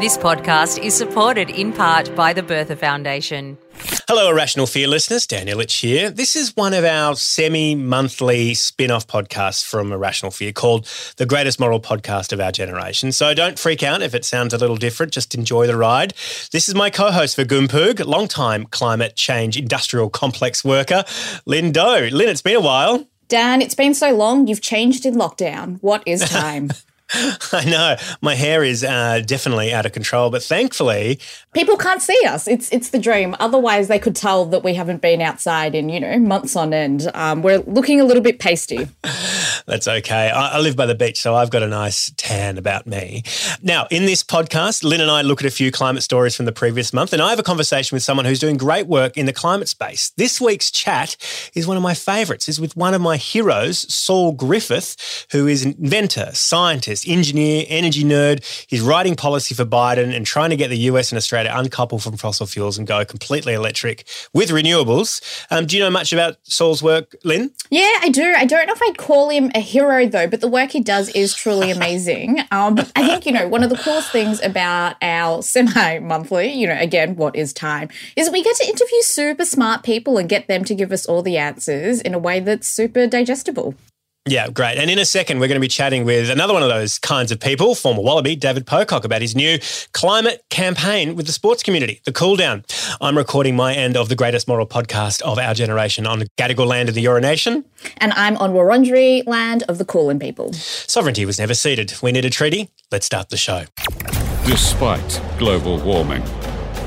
This podcast is supported in part by the Bertha Foundation. Hello, Irrational Fear listeners. Dan Ilic here. This is one of our semi monthly spin off podcasts from Irrational Fear called The Greatest Moral Podcast of Our Generation. So don't freak out if it sounds a little different. Just enjoy the ride. This is my co host for Goompug, long-time climate change industrial complex worker, Linh Do. Linh, it's been a while. Dan, it's been so long. You've changed in lockdown. What is time? I know my hair is uh, definitely out of control, but thankfully, people can't see us. It's it's the dream. Otherwise, they could tell that we haven't been outside in you know months on end. Um, we're looking a little bit pasty. That's okay. I, I, live by the beach, so I've got a nice tan about me. Now, in this podcast, Linh and I look at a few climate stories from the previous month, and I have a conversation with someone who's doing great work in the climate space. This week's chat is one of my favourites. is with one of my heroes, Saul Griffith, who is an inventor, scientist engineer, energy nerd. He's writing policy for Biden and trying to get the US and Australia uncoupled from fossil fuels and go completely electric with renewables. Um, do you know much about Saul's work, Linh? Yeah, I do. I don't know if I'd call him a hero though, but the work he does is truly amazing. um, I think, you know, one of the coolest things about our semi monthly, you know, again, what is time, is we get to interview super smart people and get them to give us all the answers in a way that's super digestible. Yeah, great. And in a second, we're going to be chatting with another one of those kinds of people, former Wallaby, David Pocock, about his new climate campaign with the sports community, The Cool Down. I'm recording my end of the greatest moral podcast of our generation on the Gadigal land of the Eora Nation. And I'm on Wurundjeri land of the Kulin people. Sovereignty was never ceded. We need a treaty. Let's start the show. Despite global warming,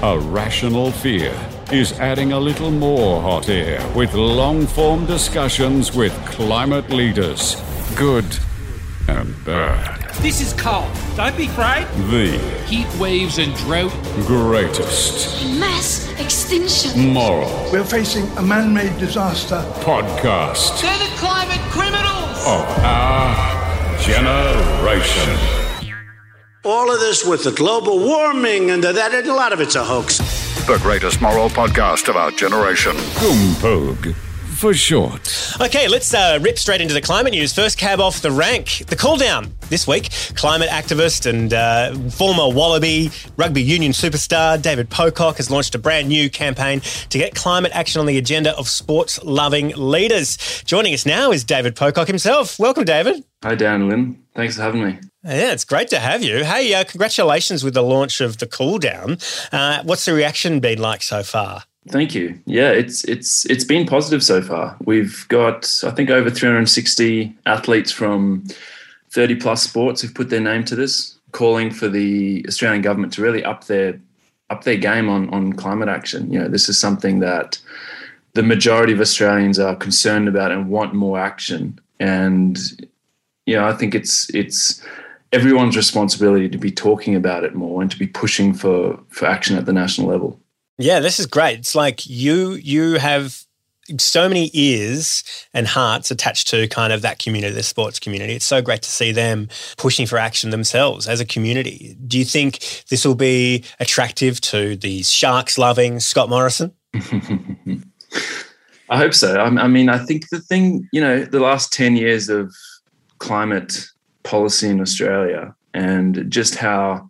a rational fear is adding a little more hot air with long form discussions with climate leaders. Good and bad. This is Carl. Don't be afraid. The heat waves and drought. Greatest. Mass extinction. Moral. We're facing a man made disaster. Podcast. They're the climate criminals. Of our generation. All of this with the global warming and that, and a lot of it's a hoax. The greatest moral podcast of our generation. Goompug, for short. Okay, let's uh, rip straight into the climate news. First cab off the rank. The cool down this week. Climate activist and uh, former Wallaby rugby union superstar David Pocock has launched a brand new campaign to get climate action on the agenda of sports loving leaders. Joining us now is David Pocock himself. Welcome, David. Hi, Dan Linh. Thanks for having me. Yeah, it's great to have you. Hey, uh, congratulations with the launch of the Cool Down. Uh, what's the reaction been like so far? Thank you. Yeah, it's it's it's been positive so far. We've got I think over 360 athletes from 30 plus sports who've put their name to this, calling for the Australian government to really up their up their game on on climate action. You know, this is something that the majority of Australians are concerned about and want more action. And you know, I think it's it's everyone's responsibility to be talking about it more and to be pushing for for action at the national level. Yeah, this is great. It's like you you have so many ears and hearts attached to kind of that community, the sports community. It's so great to see them pushing for action themselves as a community. Do you think this will be attractive to the Sharks loving Scott Morrison? I hope so. I, I mean, I think the thing, you know, the last 10 years of climate policy in Australia and just how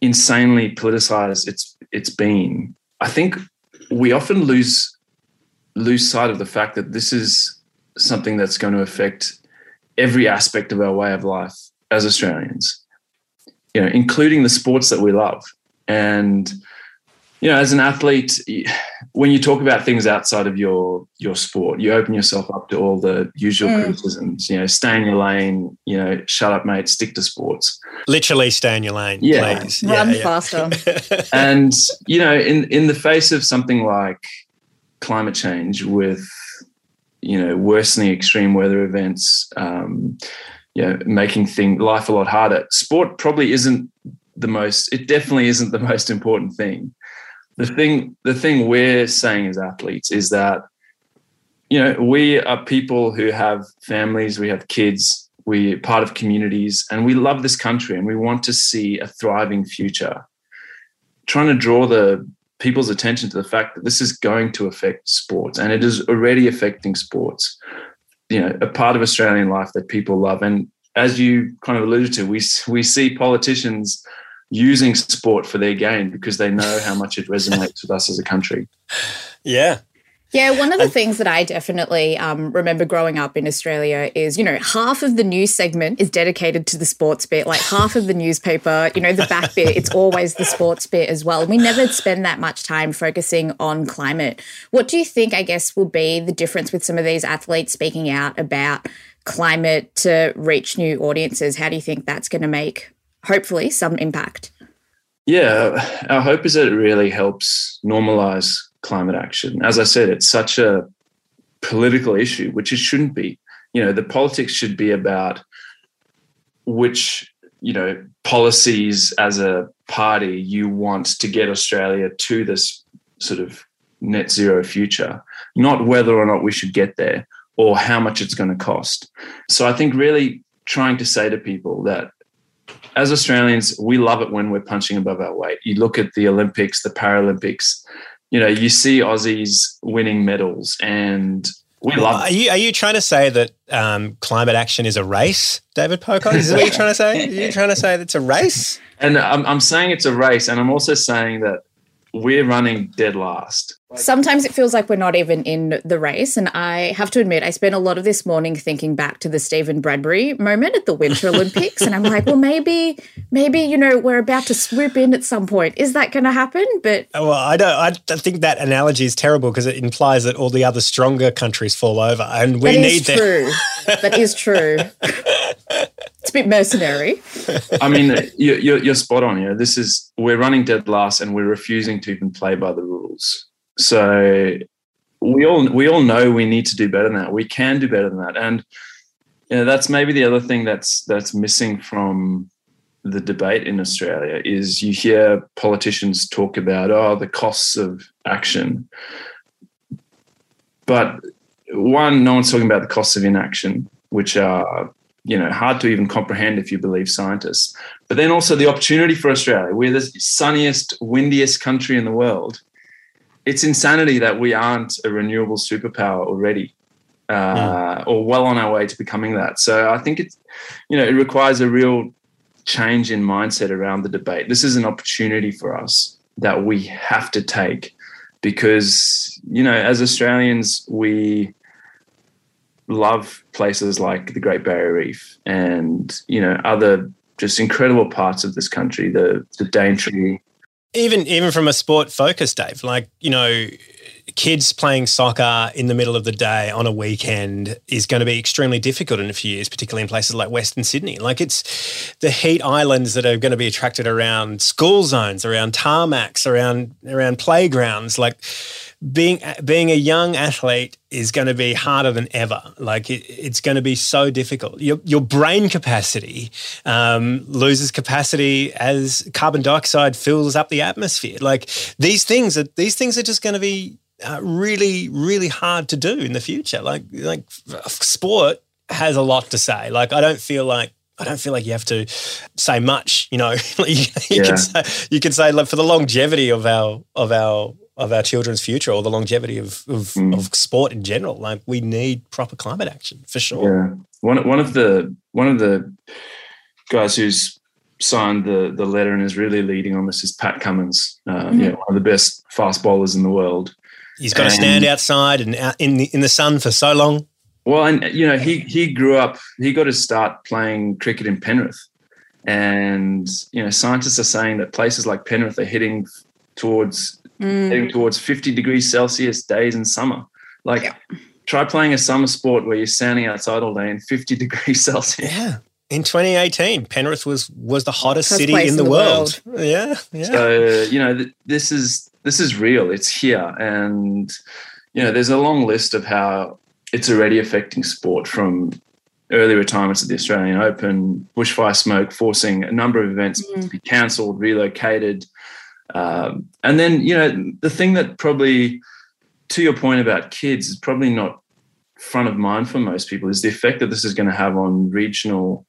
insanely politicized it's it's been. I think we often lose lose sight of the fact that this is something that's going to affect every aspect of our way of life as Australians. You know, including the sports that we love. And you know, as an athlete, when you talk about things outside of your your sport, you open yourself up to all the usual mm. criticisms. You know, stay in your lane. You know, shut up, mate. Stick to sports. Literally, stay in your lane. Yeah, please. run yeah, yeah. faster. and you know, in in the face of something like climate change, with you know worsening extreme weather events, um, you know, making thing life a lot harder. Sport probably isn't the most. It definitely isn't the most important thing the thing the thing we're saying as athletes is that you know we are people who have families we have kids we're part of communities and we love this country and we want to see a thriving future. Trying to draw the people's attention to the fact that this is going to affect sports and it is already affecting sports you know a part of australian life that people love. And as you kind of alluded to we we see politicians using sport for their gain because they know how much it resonates with us as a country. Yeah. Yeah, one of the things that I definitely um, remember growing up in Australia is, you know, half of the news segment is dedicated to the sports bit. Like half of the newspaper, you know, the back bit, it's always the sports bit as well. We never spend that much time focusing on climate. What do you think, I guess, will be the difference with some of these athletes speaking out about climate to reach new audiences? How do you think that's going to make hopefully some impact. Yeah, our hope is that it really helps normalize climate action. As I said, it's such a political issue, which it shouldn't be. You know, the politics should be about which, you know, policies as a party you want to get Australia to this sort of net zero future, not whether or not we should get there or how much it's going to cost. So I think really trying to say to people that as Australians, we love it when we're punching above our weight. You look at the Olympics, the Paralympics, you know, you see Aussies winning medals and we love are you, are you trying to say that um, climate action is a race, David Pocock? Is that what you're trying to say? Are you trying to say that it's a race? And I'm, I'm saying it's a race. And I'm also saying that we're running dead last. Sometimes it feels like we're not even in the race. And I have to admit, I spent a lot of this morning thinking back to the Steven Bradbury moment at the Winter Olympics. and I'm like, well, maybe, maybe, you know, we're about to swoop in at some point. Is that going to happen? But uh, well, I don't, I think that analogy is terrible because it implies that all the other stronger countries fall over and we that need is true. that is true. It's a bit mercenary. I mean, you're, you're spot on. Yeah, this is we're running dead last, and we're refusing to even play by the rules. So we all we all know we need to do better than that. We can do better than that, and you know, that's maybe the other thing that's that's missing from the debate in Australia is you hear politicians talk about oh the costs of action, but one, no one's talking about the costs of inaction, which are you know hard to even comprehend if you believe scientists. But then also the opportunity for Australia. We're the sunniest, windiest country in the world it's insanity that we aren't a renewable superpower already uh, or well on our way to becoming that. So I think it's, you know, it requires a real change in mindset around the debate. This is an opportunity for us that we have to take because, you know, as Australians, we love places like the Great Barrier Reef and, you know, other just incredible parts of this country, the, the Daintree, even even from a sport focus, Dave, like you know, kids playing soccer in the middle of the day on a weekend is going to be extremely difficult in a few years, particularly in places like Western Sydney. Like it's the heat islands that are going to be attracted around school zones, around tarmacs, around around playgrounds. Like being being a young athlete is going to be harder than ever. Like it, it's going to be so difficult. Your your brain capacity um, loses capacity as carbon dioxide fills up the atmosphere. Like these things are these things are just going to be uh, really, really hard to do in the future. Like, like sport has a lot to say. Like, I don't feel like I don't feel like you have to say much. You know, you, you Yeah. can say you can say like for the longevity of our of our of our children's future or the longevity of of, of sport in general. Like, we need proper climate action for sure. Yeah, one one of the one of the guys who's signed the the letter and is really leading on this is Pat Cummins. Uh, Mhm. You know, one of the best fast bowlers in the world. He's got to stand outside and out in the in the sun for so long. Well, and you know, he he grew up. He got to start playing cricket in Penrith, and you know, scientists are saying that places like Penrith are heading towards Mm. heading towards fifty degrees Celsius days in summer. Like, try playing a summer sport where you're standing outside all day in fifty degrees Celsius. Yeah. In 2018, Penrith was was the hottest Hottest city place in the, world. Yeah, yeah. So you know, th- this is this is real. It's here, and you know, there's a long list of how it's already affecting sport from early retirements at the Australian Open, bushfire smoke forcing a number of events to be cancelled, relocated, um, and then you know, the thing that probably, to your point about kids, is probably not front of mind for most people is the effect that this is going to have on regional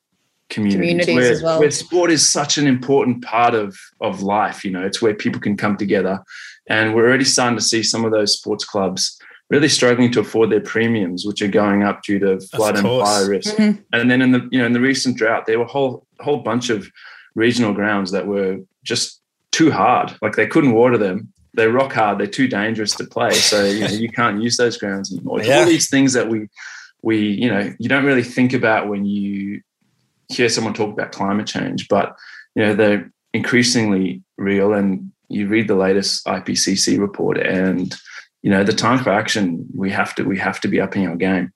communities, Communities where, as well. where sport is such an important part of of life. You know, it's where people can come together, and we're already starting to see some of those sports clubs really struggling to afford their premiums, which are going up due to flood and fire risk. Mhm. And then in the you know in the recent drought, there were a whole whole bunch of regional grounds that were just too hard. Like they couldn't water them. They're rock hard. They're too dangerous to play. So you know you can't use those grounds anymore. Yeah. All these things that we we you know you don't really think about when you hear someone talk about climate change, but you know they're increasingly real. And you read the latest IPCC report, and you know the time for action. We have to we have to be upping our game.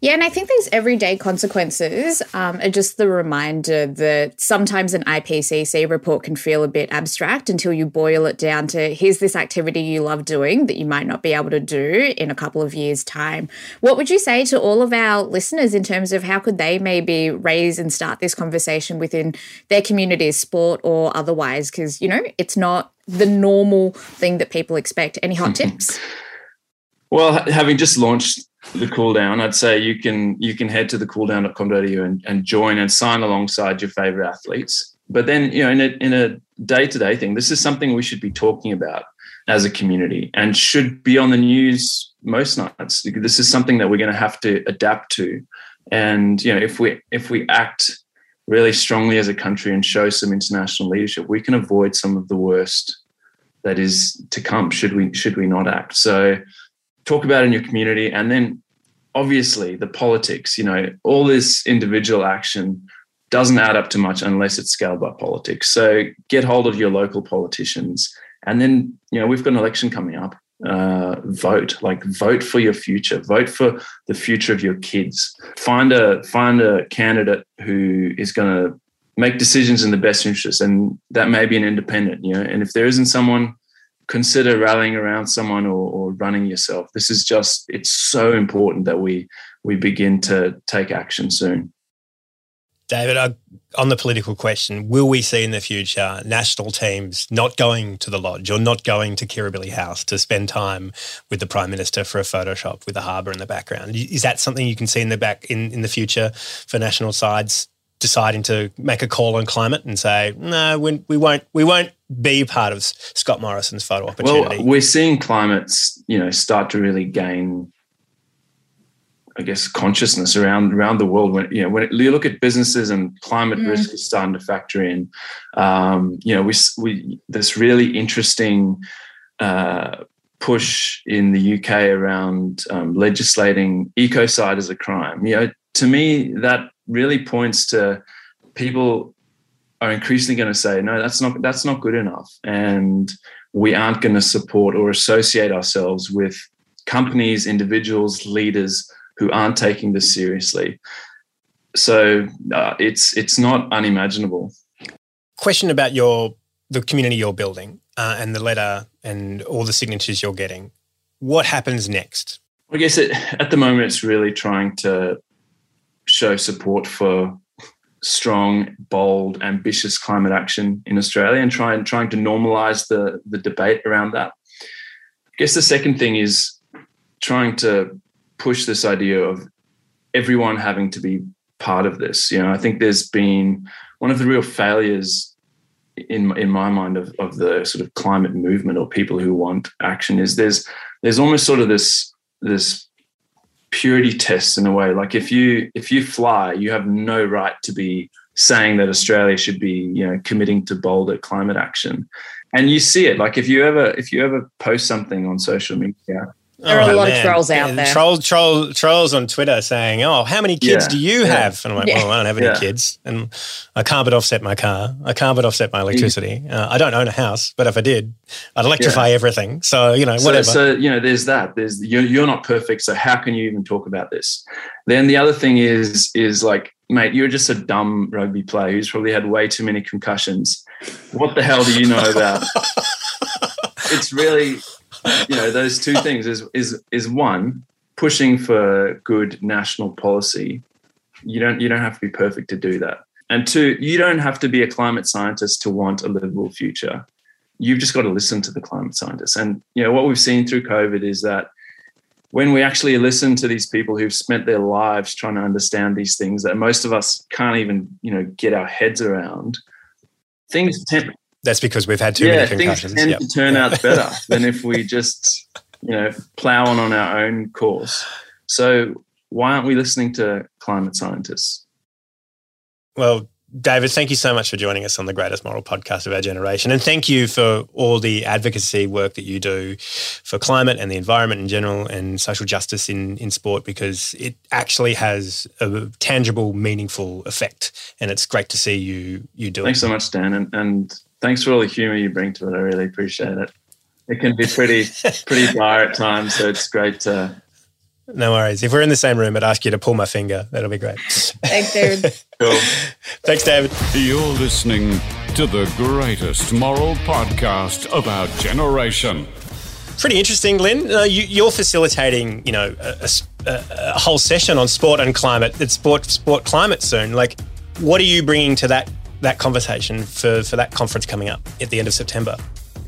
Yeah, and I think these everyday consequences um, are just the reminder that sometimes an IPCC report can feel a bit abstract until you boil it down to here's this activity you love doing that you might not be able to do in a couple of years' time. What would you say to all of our listeners in terms of how could they maybe raise and start this conversation within their communities, sport or otherwise? Because, you know, it's not the normal thing that people expect. Any hot tips? Well, having just launched the cool down, I'd say you can you can head to the cooldown.com.au and, and join and sign alongside your favorite athletes. But then, you know, in a in a day-to-day thing, this is something we should be talking about as a community and should be on the news most nights. This is something that we're going to have to adapt to. And, you know, if we if we act really strongly as a country and show some international leadership, we can avoid some of the worst that is to come should we should we not act. So talk about in your community and then obviously the politics you know all this individual action doesn't add up to much unless it's scaled by politics. So get hold of your local politicians and then you know we've got an election coming up uh, vote like vote for your future vote for the future of your kids. Find a find a candidate who is going to make decisions in the best interest and that may be an independent you know and if there isn't someone consider rallying around someone or, or running yourself. This is just it's so important that we we begin to take action soon. David, on the political question, will we see in the future national teams not going to the lodge or not going to Kirribilli House to spend time with the Prime Minister for a Photoshop with a harbour in the background? Is that something you can see in the back in, in the future for national sides deciding to make a call on climate and say, no, we, we won't we won't be part of Scott Morrison's photo opportunity? Well, we're seeing climates, you know, start to really gain, I guess, consciousness around around the world. When you know, when you look at businesses and climate Mm. risk is starting to factor in, um, you know, we we this really interesting. Uh, push in the UK around um, legislating ecocide as a crime. You know, to me, that really points to people are increasingly going to say, no, that's not that's not good enough, and we aren't going to support or associate ourselves with companies, individuals, leaders who aren't taking this seriously. So uh, it's it's not unimaginable. Question about your the community you're building uh, and the letter and all the signatures you're getting. What happens next? I guess it, at the moment it's really trying to show support for strong, bold, ambitious climate action in Australia and trying trying to normalize the the debate around that. I guess the second thing is trying to push this idea of everyone having to be part of this. You know, I think there's been one of the real failures in in my mind of, of the sort of climate movement or people who want action is there's there's almost sort of this this purity tests in a way. Like if you if you fly you have no right to be saying that australia should be you know committing to bolder climate action. And you see it like if you ever if you ever post something on social media there are oh, a lot man. of trolls out there. Troll, troll, trolls on Twitter saying, "Oh, how many kids yeah. do you yeah. have?" And I'm like, yeah. "Well, I don't have any kids, and I can't but offset my car. I can't but offset my electricity. Uh, I don't own a house, but if I did, I'd electrify everything. So you know, so, whatever. So you know, there's that. There's you're, you're not perfect, so how can you even talk about this? Then the other thing is is like, mate, you're just a dumb rugby player who's probably had way too many concussions. What the hell do you know about? it's really you know those two things is is is one pushing for good national policy. You don't you don't have to be perfect to do that. And two you don't have to be a climate scientist to want a livable future. You've just got to listen to the climate scientists. And you know what we've seen through covid is that when we actually listen to these people who've spent their lives trying to understand these things that most of us can't even you know get our heads around things tend, that's because we've had too yeah, many concussions. things tend yep. to turn out better than if we just, you know, plow on on our own course. So why aren't we listening to climate scientists? Well, David, thank you so much for joining us on the greatest moral podcast of our generation. And thank you for all the advocacy work that you do for climate and the environment in general and social justice in, in sport because it actually has a tangible, meaningful effect. And it's great to see you you doing Thanks so much, Dan. And, and thanks for all the humor you bring to it. I really appreciate it. It can be pretty pretty dire at times, so it's great to. No worries. If we're in the same room, I'd ask you to pull my finger. That'll be great. Thanks, David. cool. Thanks, David. You're listening to the greatest moral podcast of our generation. Pretty interesting, Linh. Uh, you, are facilitating, you know, a, a, a, whole session on sport and climate. It's sport, sport climate soon. Like, what are you bringing to that that conversation for, for that conference coming up at the end of September?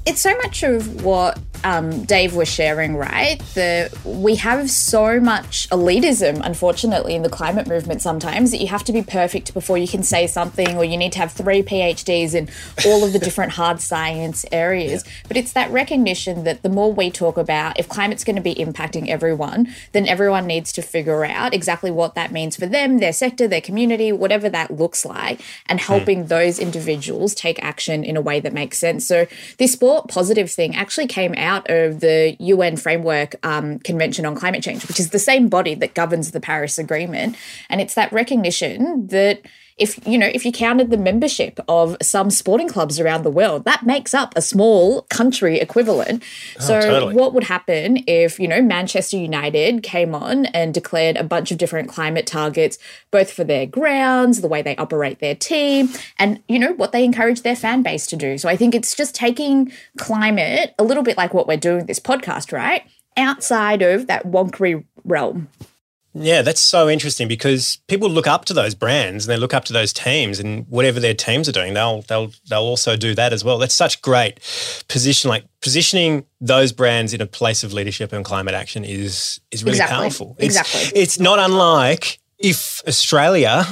It's so much of what um, Dave was sharing, right? The we have so much elitism, unfortunately, in the climate movement sometimes that you have to be perfect before you can say something, or you need to have three PhDs in all of the different hard science areas. Yeah. But it's that recognition that the more we talk about if climate's going to be impacting everyone, then everyone needs to figure out exactly what that means for them, their sector, their community, whatever that looks like, and hmm. helping mm. those individuals take action in a way that makes sense. So this sport positive thing actually came out of the UN Framework um, Convention on Climate Change, which is the same body that governs the Paris Agreement. And it's that recognition that if you know if you counted the membership of some sporting clubs around the world that makes up a small country equivalent. Oh, so totally. what would happen if you know manchester united came on and declared a bunch of different climate targets both for their grounds the way they operate their team and you know what they encourage their fan base to do? So i think it's just taking climate a little bit like what we're doing with this podcast right? Outside of that wonkery realm yeah, that's so interesting because people look up to those brands and they look up to those teams and whatever their teams are doing, they'll they'll they'll also do that as well. That's such great position like positioning those brands in a place of leadership and climate action is is really exactly. powerful. It's, exactly. It's not unlike if Australia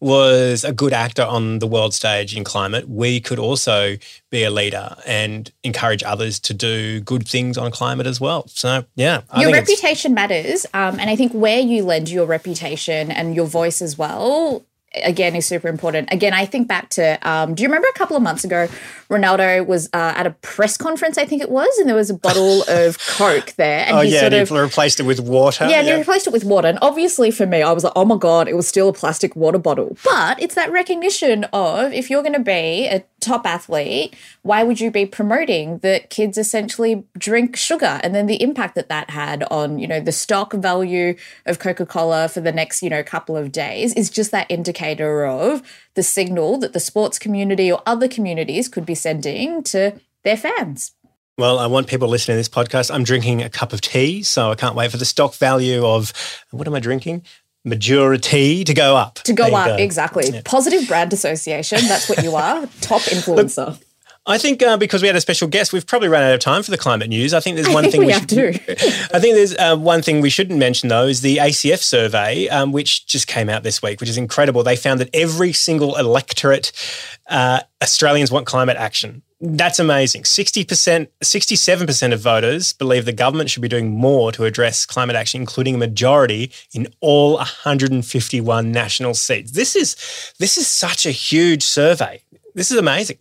was a good actor on the world stage in climate, we could also be a leader and encourage others to do good things on climate as well. So, yeah. I your reputation matters. Um, and I think where you lend your reputation and your voice as well again is super important. Again, I think back to um, do you remember a couple of months ago, Ronaldo was uh, at a press conference, I think it was, and there was a bottle of Coke there. And oh, he yeah, sort and of, replaced it with water. Yeah, and yeah. he replaced it with water. And obviously for me, I was like, oh my God, it was still a plastic water bottle. But it's that recognition of if you're going to be a top athlete, why would you be promoting that kids essentially drink sugar? And then the impact that that had on, you know, the stock value of Coca-Cola for the next, you know, couple of days is just that indicator of the signal that the sports community or other communities could be sending to their fans. Well, I want people listening to this podcast. I'm drinking a cup of tea, so I can't wait for the stock value of what am I drinking? Majority to go up. To go up, go. exactly. Yeah. Positive brand association. That's what you are. Top influencer. Look, I think uh, because we had a special guest, we've probably run out of time for the climate news. I think there's I one think thing we we, have should. to. I think there's uh, one thing we shouldn't mention though is the ACF survey, um, which just came out this week, which is incredible. They found that every single electorate uh, Australians want climate action. That's amazing. 60%, 67% of voters believe the government should be doing more to address climate action, including a majority in all 151 national seats. This is this is such a huge survey. This is amazing.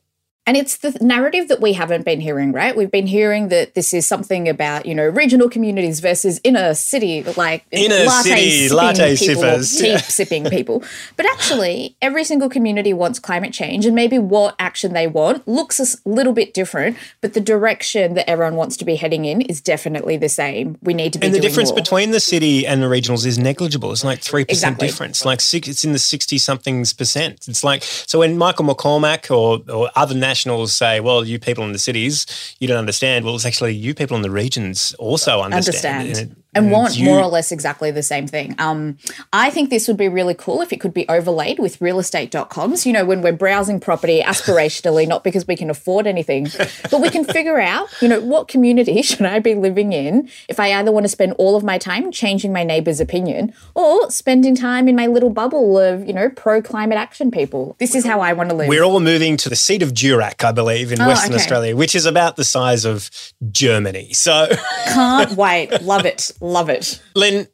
And it's the narrative that we haven't been hearing, right? We've been hearing that this is something about, you know, regional communities versus inner city, like Inner latte city, sipping latte people sippers. tea Yeah. sipping people. But actually, every single community wants climate change, and maybe what action they want looks a little bit different, but the direction that everyone wants to be heading in is definitely the same. We need to be And the difference more. between the city and the regionals is negligible. It's like 3% Exactly. difference. Like six, it's in the 60 somethings percent. It's like, so when Michael McCormack or, or other nationals say, well, you people in the cities, you don't understand. Well, it's actually you people in the regions also understand. understand And, want you- more or less exactly the same thing. Um, I think this would be really cool if it could be overlaid with realestate.coms. You know, when we're browsing property aspirationally, not because we can afford anything, but we can figure out, you know, what community should I be living in if I either want to spend all of my time changing my neighbour's opinion or spending time in my little bubble of, you know, pro climate action people. This is how I want to live. We're all moving to the seat of Durack, I believe, in Oh, Western okay. Australia, which is about the size of Germany. So, Can't wait. Love it. Love it. Linh,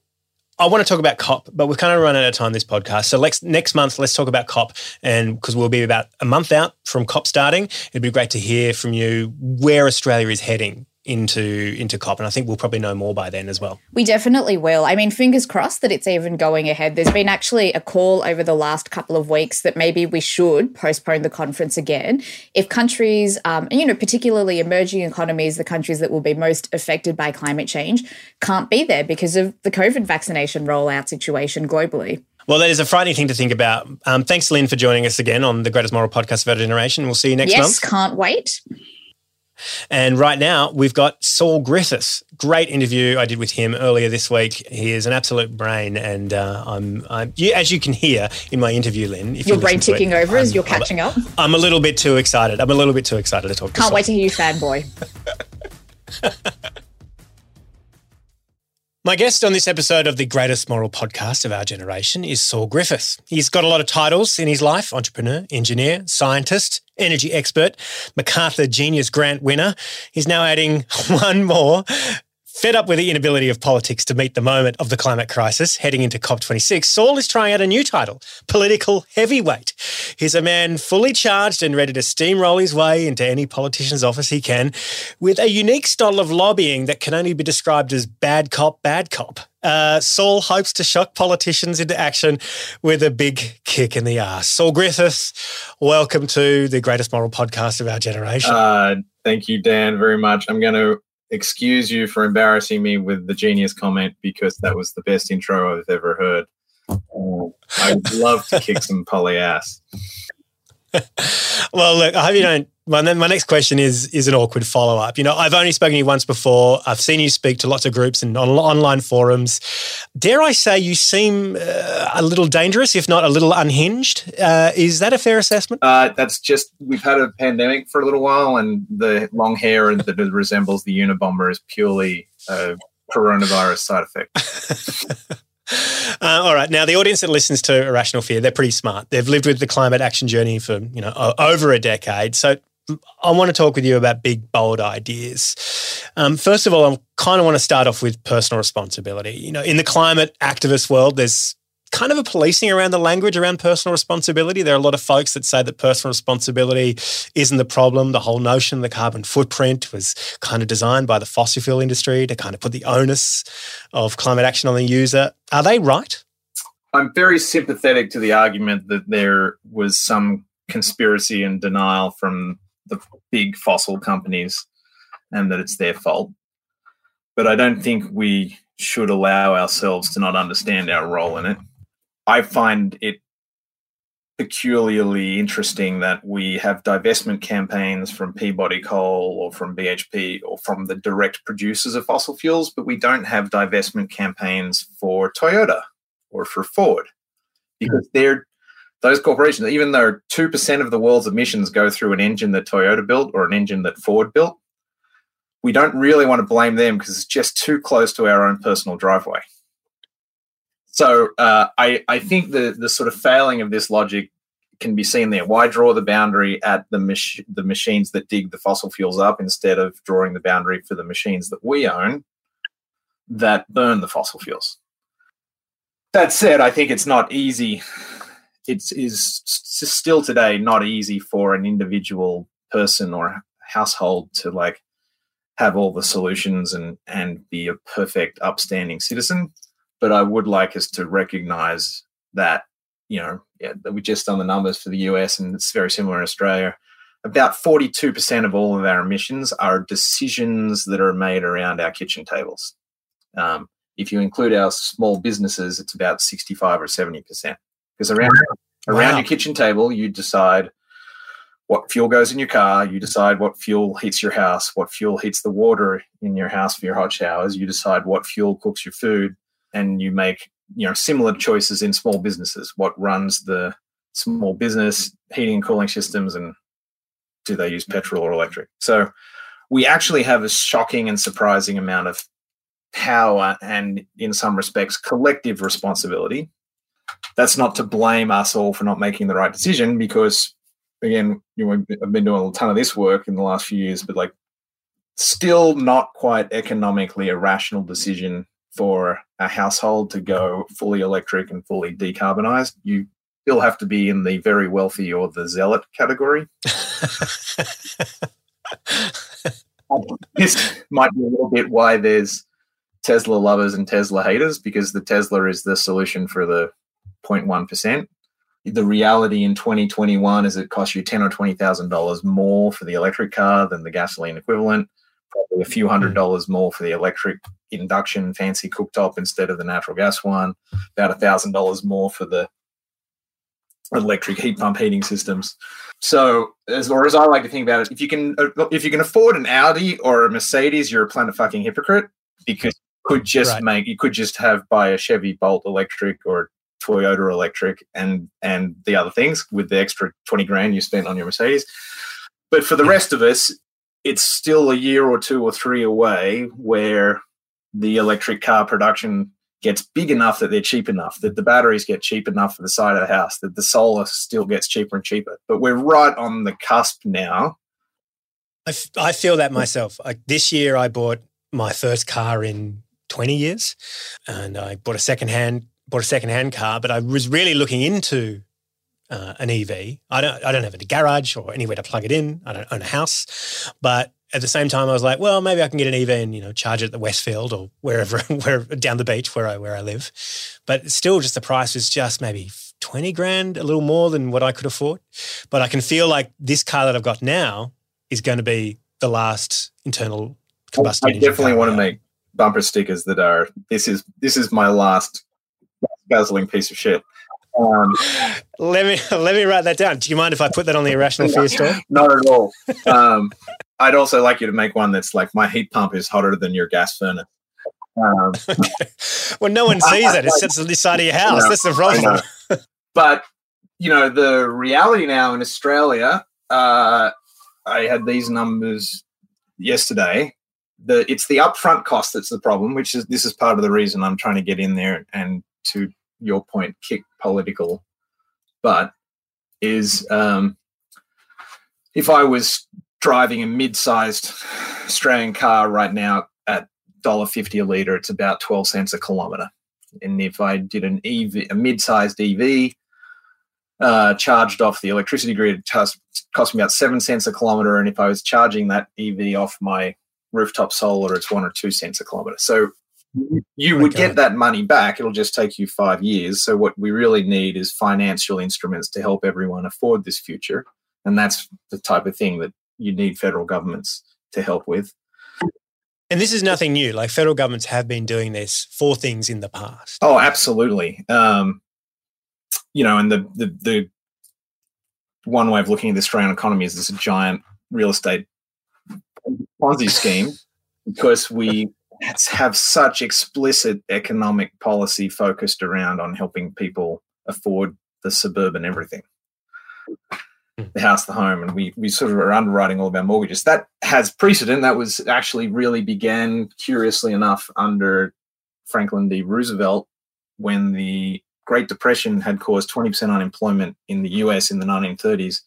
I want to talk about COP, but we've kind of run out of time this podcast. So let's, next month, let's talk about COP, and because we'll be about a month out from COP starting, it'd be great to hear from you where Australia is heading into into COP, and I think we'll probably know more by then as well. We definitely will. I mean, fingers crossed that it's even going ahead. There's been actually a call over the last couple of weeks that maybe we should postpone the conference again. If countries, um, and you know, particularly emerging economies, the countries that will be most affected by climate change, can't be there because of the COVID vaccination rollout situation globally. Well, that is a frightening thing to think about. Um, thanks, Linh, for joining us again on the Greatest Moral Podcast of our generation. We'll see you next month. yes, can't wait. And right now, we've got Saul Griffiths. Great interview I did with him earlier this week. He is an absolute brain, and uh, I'm, I'm you, as you can hear in my interview, Linh. If Your you brain ticking it, over as I'm- you're I'm- catching up. I'm a little bit too excited. I'm a little bit too excited to talk to Can't Saul. wait to hear you fanboy. My guest on this episode of the greatest moral podcast of our generation is Saul Griffiths. He's got a lot of titles in his life entrepreneur, engineer, scientist, energy expert, MacArthur Genius Grant winner. He's now adding one more. Fed up with the inability of politics to meet the moment of the climate crisis heading into COP26, Saul is trying out a new title, Political Heavyweight. He's a man fully charged and ready to steamroll his way into any politician's office he can, with a unique style of lobbying that can only be described as bad cop, bad cop. Uh, Saul hopes to shock politicians into action with a big kick in the ass. Saul Griffiths, welcome to the greatest moral podcast of our generation. Uh, thank you, Dan, very much. I'm going to excuse you for embarrassing me with the genius comment because that was the best intro I've ever heard. Uh, I'd love to kick some poly ass. well, look, I hope you don't. My, my next question is is an awkward follow up. You know, I've only spoken to you once before. I've seen you speak to lots of groups and on, online forums. Dare I say you seem uh, a little dangerous, if not a little unhinged? Uh, is that a fair assessment? Uh, that's just we've had a pandemic for a little while, and the long hair that resembles the Unabomber is purely a coronavirus side effect. Uh, all right. Now, the audience that listens to Irrational Fear, they're pretty smart. They've lived with the climate action journey for you know over a decade. So, I want to talk with you about big, bold ideas. Um, first of all, I kind of want to start off with personal responsibility. You know, in the climate activist world, there's kind of a policing around the language around personal responsibility. There are a lot of folks that say that personal responsibility isn't the problem. The whole notion of the carbon footprint was kind of designed by the fossil fuel industry to kind of put the onus of climate action on the user. Are they right? I'm very sympathetic to the argument that there was some conspiracy and denial from the big fossil companies and that it's their fault. But I don't think we should allow ourselves to not understand our role in it. I find it peculiarly interesting that we have divestment campaigns from Peabody Coal or from BHP or from the direct producers of fossil fuels, but we don't have divestment campaigns for Toyota or for Ford because hmm. they're those corporations, even though 2% of the world's emissions go through an engine that Toyota built or an engine that Ford built, we don't really want to blame them because it's just too close to our own personal driveway. So uh, I, I think the, the sort of failing of this logic can be seen there. Why draw the boundary at the, mach- the machines that dig the fossil fuels up instead of drawing the boundary for the machines that we own that burn the fossil fuels? That said, I think it's not easy. It is still today not easy for an individual person or household to like have all the solutions and and be a perfect upstanding citizen. But i would like us to recognize that you know yeah, we just done the numbers for the us and it's very similar in australia. About 42% of all of our emissions are decisions that are made around our kitchen tables. Um, if you include our small businesses it's about 65 or 70% because around wow. around your kitchen table you decide what fuel goes in your car. You decide what fuel heats your house, what fuel heats the water in your house for your hot showers. You decide what fuel cooks your food, and you make you know similar choices in small businesses. What runs the small business heating and cooling systems, and do they use petrol or electric? So we actually have a shocking and surprising amount of power and, in some respects, collective responsibility. That's not to blame us all for not making the right decision because again, you know, I've been doing a ton of this work in the last few years, but like still not quite economically a rational decision for a household to go fully electric and fully decarbonized. You still have to be in the very wealthy or the zealot category. this might be a little bit why there's Tesla lovers and Tesla haters because the Tesla is the solution for the 0.1% the reality in 2021 is it costs you ten or twenty thousand dollars more for the electric car than the gasoline equivalent. Probably a few hundred hmm. dollars more for the electric induction fancy cooktop instead of the natural gas one. About a thousand dollars more for the electric heat pump heating systems. So, as or as I like to think about it, if you can uh, if you can afford an Audi or a Mercedes, you're a planet fucking hypocrite because you could just right. make you could just have buy a Chevy Bolt electric or Toyota electric and and the other things with the extra 20 grand you spent on your Mercedes. But for the rest of us, it's still a year or two or three away where the electric car production gets big enough that they're cheap enough, that the batteries get cheap enough for the side of the house, that the solar still gets cheaper and cheaper. But we're right on the cusp now. I, f- I feel that myself. Like this year, I bought my first car in 20 years and I bought a secondhand bought a second-hand car, but I was really looking into uh, an EV. I don't, I don't have a garage or anywhere to plug it in. I don't own a house, but at the same time, I was like, well, maybe I can get an EV and you know charge it at the Westfield or wherever, where down the beach where I where I live. But still, just the price was just maybe twenty grand, a little more than what I could afford. But I can feel like this car that I've got now is going to be the last internal combustion. I definitely want to make bumper stickers that are this is this is my last guzzling piece of shit. Um, let me let me write that down. Do you mind if I put that on the irrational fear store? Not at all. Um, I'd also like you to make one that's like my heat pump is hotter than your gas furnace. Um. Well, no one sees it. It sits on this side of your house. That's the problem. but you know, the reality now in Australia, uh, I had these numbers yesterday. The it's the upfront cost that's the problem, which is this is part of the reason I'm trying to get in there and to your point, kick political but is um, if I was driving a mid-sized Australian car right now at $1.50 a litre, it's about 12 cents a kilometre. And if I did an EV, a mid-sized EV, uh, charged off the electricity grid, it cost, me about seven cents a kilometre. And if I was charging that EV off my rooftop solar, it's one or two cents a kilometre. So you would get that money back. It'll just take you five years. So what we really need is financial instruments to help everyone afford this future, and that's the type of thing that you need federal governments to help with. And this is nothing new. Like federal governments have been doing this for things in the past. Oh, absolutely. Um, you know, and the the the one way of looking at the Australian economy is this giant real estate Ponzi scheme because we have such explicit economic policy focused around on helping people afford the suburban everything hmm. the house, the home, and we we sort of are underwriting all of our mortgages. That has precedent. That was actually really began, curiously enough, under Franklin D. Roosevelt when the Great Depression had caused 20% unemployment in the US in the 1930s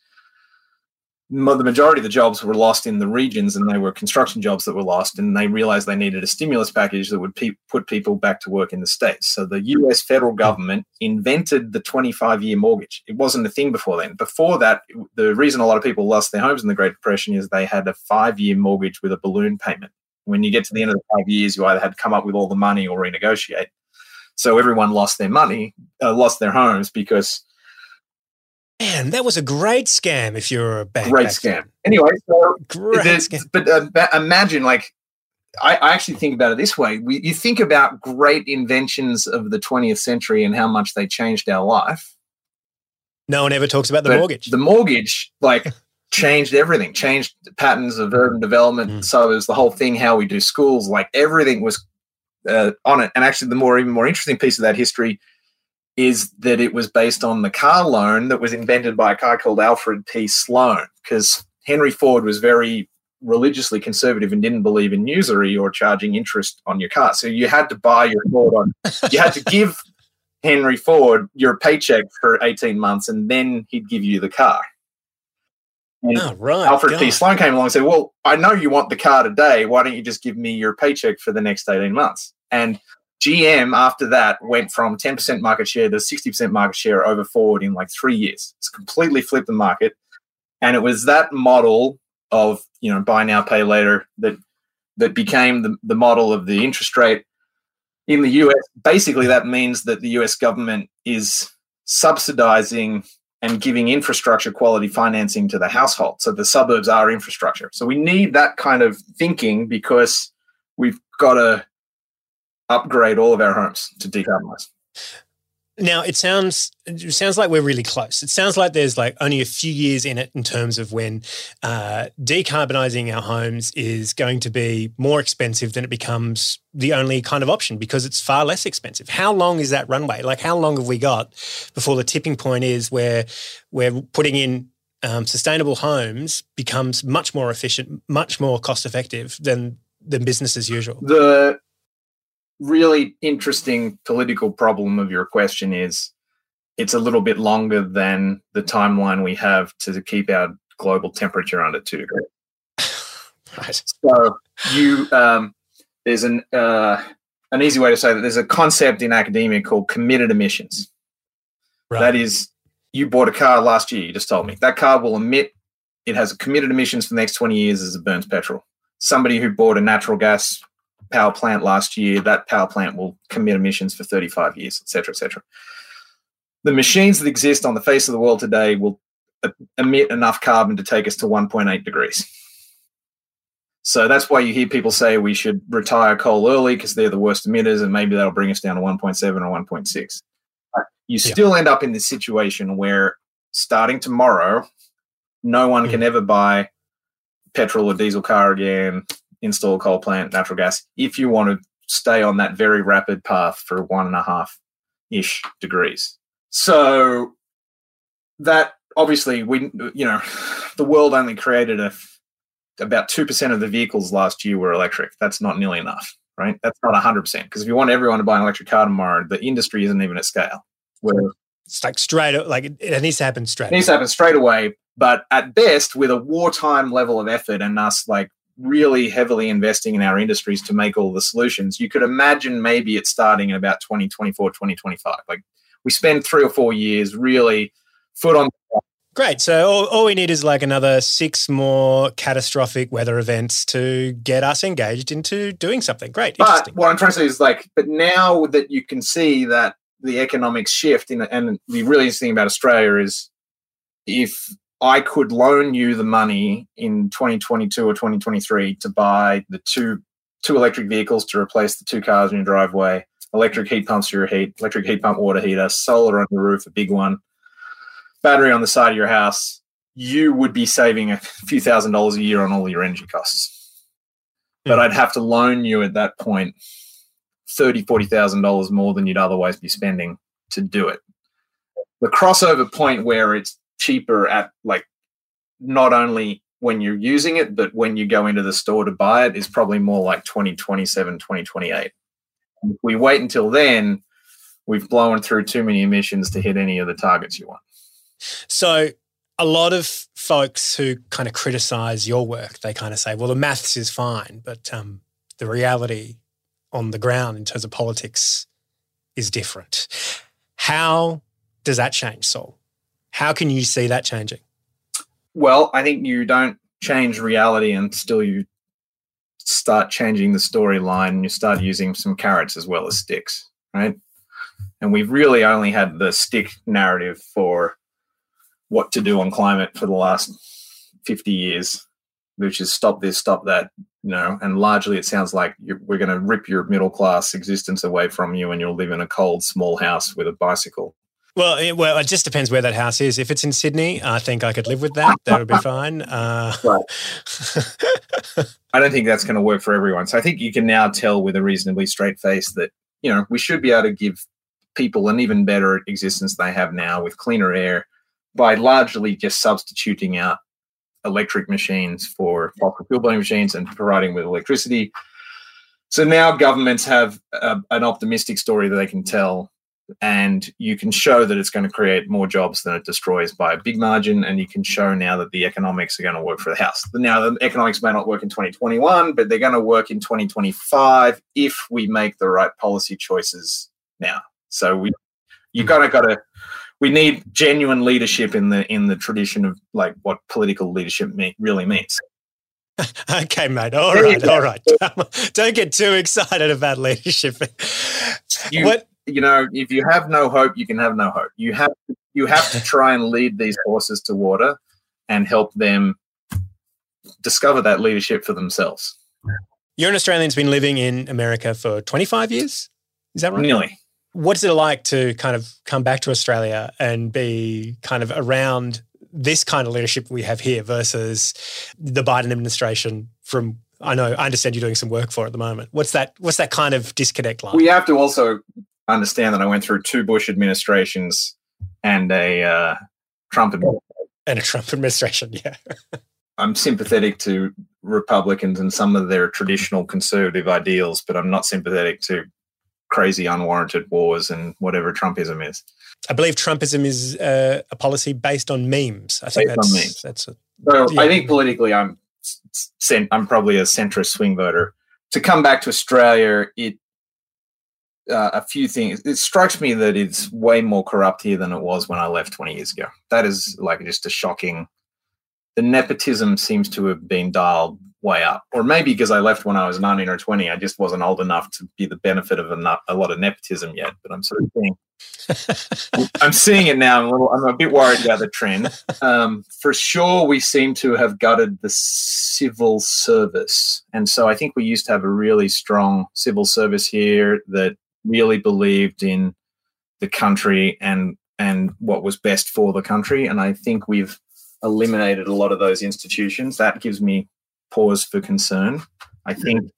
the majority of the jobs were lost in the regions and they were construction jobs that were lost and they realized they needed a stimulus package that would pe- put people back to work in the states. So the us federal government invented the 25 year mortgage. It wasn't a thing before then. Before that the reason a lot of people lost their homes in the great depression is they had a five year mortgage with a balloon payment. When you get to the end of the five years you either had to come up with all the money or renegotiate. So everyone lost their money uh, lost their homes because Man, that was a great scam if you're a bank. Great scam. Anyway, so great scam. But uh, imagine, like, I, I, actually think about it this way: we, you think about great inventions of the 20th century and how much they changed our life. No one ever talks about the but mortgage. The mortgage, like, changed everything. Changed patterns of urban development, mm. suburbs, the whole thing. How we do schools, like everything was uh, on it. And actually, the more even more interesting piece of that history is that it was based on the car loan that was invented by a guy called Alfred P. Sloan, because Henry Ford was very religiously conservative and didn't believe in usury or charging interest on your car. So you had to buy your Ford on, you had to give Henry Ford your paycheck for 18 months and then he'd give you the car. And oh, right. Alfred God. P. Sloan came along and said, Well, I know you want the car today. Why don't you just give me your paycheck for the next 18 months? And GM after that went from 10% market share to 60% market share over Ford in like three years. It's completely flipped the market. And it was that model of, you know, buy now, pay later that that became the, the model of the interest rate in the US. Basically, that means that the US government is subsidizing and giving infrastructure quality financing to the household. So the suburbs are infrastructure. So we need that kind of thinking because we've got to upgrade all of our homes to decarbonize. Now it sounds it sounds like we're really close. It sounds like there's like only a few years in it in terms of when uh, decarbonizing our homes is going to be more expensive than it becomes the only kind of option because it's far less expensive. How long is that runway? Like how long have we got before the tipping point is where we're putting in um, sustainable homes becomes much more efficient, much more cost effective than than business as usual? The really interesting political problem of your question is it's a little bit longer than the timeline we have to keep our global temperature under two degrees. right. So you um, there's an uh, an easy way to say that there's a concept in academia called committed emissions. Right. That is, you bought a car last year. You just told me that car will emit. It has committed emissions for the next twenty years as it burns petrol. Somebody who bought a natural gas power plant last year, that power plant will commit emissions for 35 years, et cetera, et cetera. The machines that exist on the face of the world today will emit enough carbon to take us to 1.8 degrees. So that's why you hear people say we should retire coal early because they're the worst emitters, and maybe that'll bring us down to 1.7 or 1.6. You still yeah. end up in this situation where starting tomorrow, no one mm. can ever buy petrol or diesel car again install a coal plant, natural gas, if you want to stay on that very rapid path for one and a half ish degrees. So that obviously we you know the world only created a about 2% of the vehicles last year were electric. That's not nearly enough, right? That's not 100% because if you want everyone to buy an electric car tomorrow, the industry isn't even at scale. Where it's like straight like it needs to happen straight. It needs to happen straight away, but at best with a wartime level of effort and us like really heavily investing in our industries to make all the solutions, you could imagine maybe it's starting in about 2024, 2025. Like we spend three or four years really foot on. Great. So all, all we need is like another six more catastrophic weather events to get us engaged into doing something. Great. But what I'm trying to say is like, but now that you can see that the economics shift, in, and the really interesting about Australia is if I could loan you the money in 2022 or 2023 to buy the two two electric vehicles to replace the two cars in your driveway, electric heat pumps for your heat, electric heat pump water heater, solar on your roof, a big one, battery on the side of your house, you would be saving a few thousand dollars a year on all your energy costs. But I'd have to loan you at that point thirty, forty thousand dollars more than you'd otherwise be spending to do it. the crossover point where it's cheaper at like not only when you're using it, but when you go into the store to buy it is probably more like 2027, 2028. If we wait until then, we've blown through too many emissions to hit any of the targets you want. So a lot of folks who kind of criticize your work, they kind of say, well, the maths is fine, but um, the reality on the ground in terms of politics is different. How does that change, Saul? How can you see that changing? Well, I think you don't change reality until you start changing the storyline and you start using some carrots as well as sticks, right? And we've really only had the stick narrative for what to do on climate for the last 50 years, which is stop this, stop that, you know, and largely it sounds like we're going to rip your middle class existence away from you and you'll live in a cold, small house with a bicycle. Well, it, well, it just depends where that house is. If it's in Sydney, I think I could live with that. That would be fine. Uh, I don't think that's going to work for everyone. So I think you can now tell with a reasonably straight face that you know we should be able to give people an even better existence they have now with cleaner air by largely just substituting out electric machines for fossil fuel burning machines and providing with electricity. So now governments have a, an optimistic story that they can tell and you can show that it's going to create more jobs than it destroys by a big margin and you can show now that the economics are going to work for the house now the economics may not work in 2021 but they're going to work in 2025 if we make the right policy choices now so we you kind of got to we need genuine leadership in the in the tradition of like what political leadership me, really means okay, mate. All right, all right. Don't get too excited about leadership. You, what you know, if you have no hope, you can have no hope. You have to, you have to try and lead these horses to water and help them discover that leadership for themselves. You're an Australian who's been living in America for 25 years. Is that right? Nearly. What's it like to kind of come back to Australia and be kind of around this kind of leadership we have here versus the Biden administration from I know I understand you're doing some work for at the moment. What's that what's that kind of disconnect like? We have to also understand that I went through two Bush administrations and a uh, Trump administration. And a Trump administration, yeah. I'm sympathetic to Republicans and some of their traditional conservative ideals, but I'm not sympathetic to crazy unwarranted wars and whatever Trumpism is. I believe Trumpism is uh, a policy based on memes. I think based that's, memes. that's a, so yeah. I think politically, I'm I'm probably a centrist swing voter. To come back to Australia, it uh, a few things. It strikes me that it's way more corrupt here than it was when I left 20 years ago. That is like just a shocking. The nepotism seems to have been dialed way up, or maybe because I left when I was 19 or 20, I just wasn't old enough to be the benefit of a, a lot of nepotism yet. But I'm sort of seeing, I'm seeing it now. I'm a little, I'm a bit worried about the trend. Um, for sure, we seem to have gutted the civil service, and so I think we used to have a really strong civil service here that really believed in the country and and what was best for the country. And I think we've eliminated a lot of those institutions. That gives me pause for concern. I think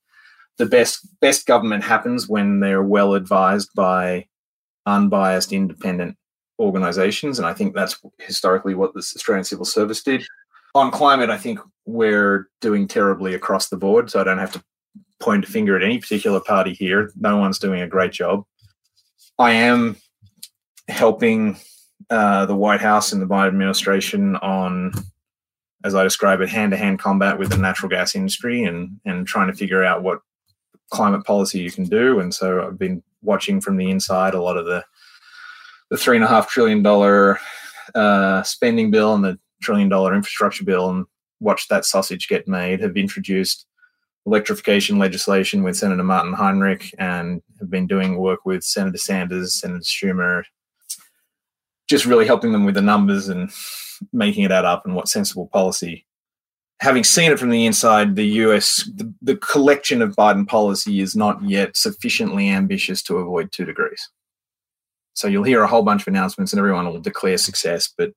the best best government happens when they're well advised by unbiased, independent organizations. And I think that's historically what the Australian Civil Service did. On climate, I think we're doing terribly across the board. So I don't have to point a finger at any particular party here. No one's doing a great job. I am helping uh, the White House and the Biden administration on, as I describe it, hand-to-hand combat with the natural gas industry and and trying to figure out what climate policy you can do. And so I've been watching from the inside a lot of the the three and a half trillion dollar uh, spending bill and the trillion dollar infrastructure bill and watched that sausage get made. Have introduced electrification legislation with Senator Martin Heinrich and have been doing work with Senator Sanders, Senator Schumer, just really helping them with the numbers and making it add up and what sensible policy. Having seen it from the inside, the US, the, the collection of Biden policy is not yet sufficiently ambitious to avoid two degrees. So you'll hear a whole bunch of announcements and everyone will declare success. But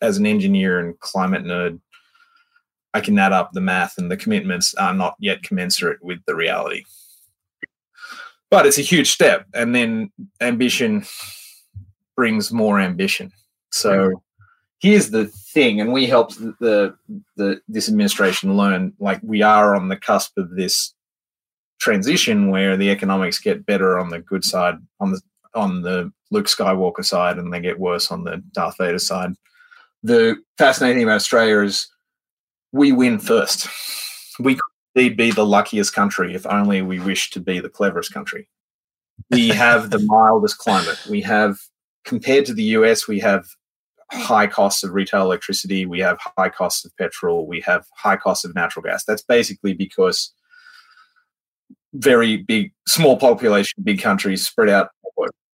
as an engineer and climate nerd, I can add up the math and the commitments are not yet commensurate with the reality. But it's a huge step. And then ambition brings more ambition. So here's the thing, and we helped the, the, the this administration learn like we are on the cusp of this transition where the economics get better on the good side on the on the Luke Skywalker side and they get worse on the Darth Vader side. The fascinating thing about Australia is we win first. We could be the luckiest country if only we wish to be the cleverest country. We have the mildest climate. We have, compared to the US, we have high costs of retail electricity. We have high costs of petrol. We have high costs of natural gas. That's basically because very big, small population, big countries spread out.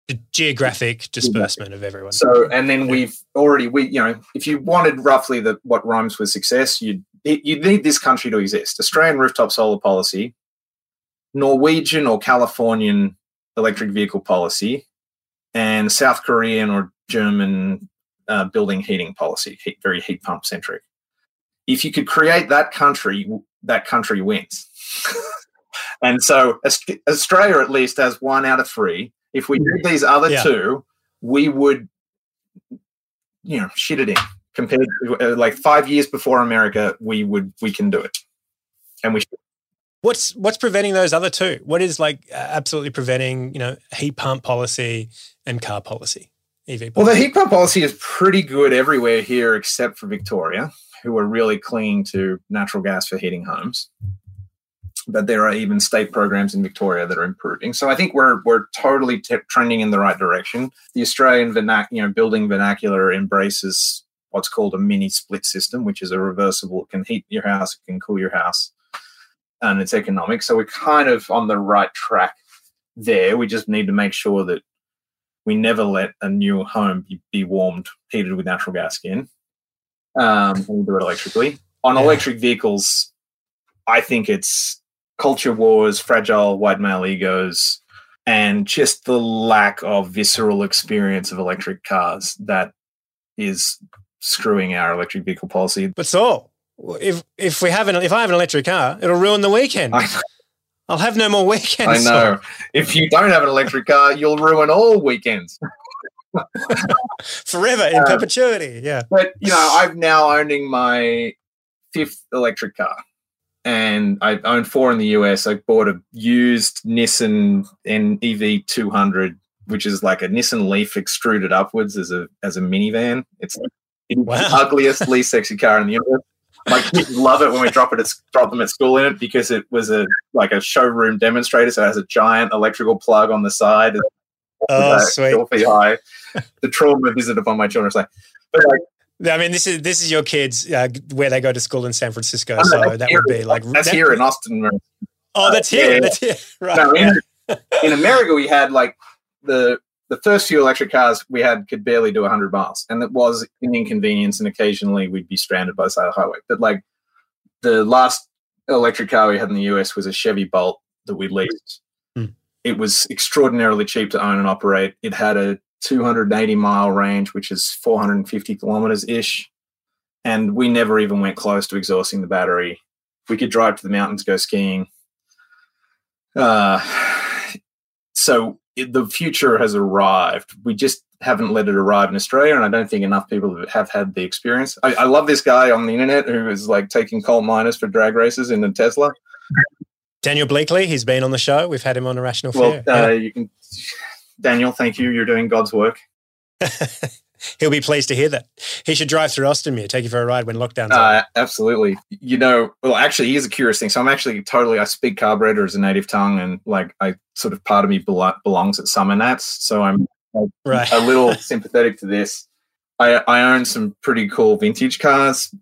The geographic disbursement of everyone. So, and then we've already, we, you know, if you wanted roughly the what rhymes with success, you'd you need this country to exist. Australian rooftop solar policy, Norwegian or Californian electric vehicle policy, and South Korean or German uh, building heating policy, heat, very heat pump centric. If you could create that country, that country wins. and so Australia at least has one out of three. If we did these other yeah. two, we would, you know, shit it in. Compared to uh, like five years before America, we would we can do it, and we should. What's what's preventing those other two? What is like absolutely preventing you know heat pump policy and car policy? EV policy? Well, the heat pump policy is pretty good everywhere here except for Victoria, who are really clinging to natural gas for heating homes but there are even state programs in Victoria that are improving. So I think we're we're totally t- trending in the right direction. The Australian vernac- you know building vernacular embraces what's called a mini split system, which is a reversible. It can heat your house, it can cool your house, and it's economic. So we're kind of on the right track there. We just need to make sure that we never let a new home be, be warmed, heated with natural gas again. Um, we do it electrically. On yeah. electric vehicles, I think it's culture wars, fragile white male egos, and just the lack of visceral experience of electric cars that is screwing our electric vehicle policy. But so if if we have an if I have an electric car, it'll ruin the weekend. I'll have no more weekends. I know. If you don't have an electric car, you'll ruin all weekends. Forever in uh, perpetuity. Yeah. But you know, I'm now owning my fifth electric car and I own four in the US. I bought a used Nissan NEV 200, which is like a Nissan Leaf extruded upwards as a as a minivan. It's wow. the ugliest, least sexy car in the universe. My kids love it when we drop it at, drop them at school in it because it was a like a showroom demonstrator. So it has a giant electrical plug on the side. Oh, sweet! High. the trauma visited upon my children's like, but like I mean, this is this is your kids uh, where they go to school in San Francisco, oh, so that would be like that's that, here in Austin. Oh, that's here. Yeah, that's here. Right. No, in, in, America, we had like the the first few electric cars we had could barely do 100 miles, and it was an inconvenience. And occasionally, we'd be stranded by the side of the highway. But like the last electric car we had in the US was a Chevy Bolt that we leased. Mm. It was extraordinarily cheap to own and operate. It had a 280 mile range, which is 450 kilometers ish. And we never even went close to exhausting the battery. We could drive to the mountains, go skiing. Uh, so the future has arrived. We just haven't let it arrive in Australia, and I don't think enough people have had the experience. I, I love this guy on the internet who is like taking coal miners for drag races in a Tesla. Daniel Bleakley, he's been on the show. We've had him on a Rational well, Fear. Uh, yeah. You can Daniel, thank you. You're doing God's work. He'll be pleased to hear that. He should drive through Austin, take you for a ride when lockdown's uh, Absolutely. You know, well, actually, here's a curious thing. So I'm actually totally, I speak carburetor as a native tongue, and like, I sort of part of me belongs at Summernats. So I'm like, right. a little sympathetic to this. I, I own some pretty cool vintage cars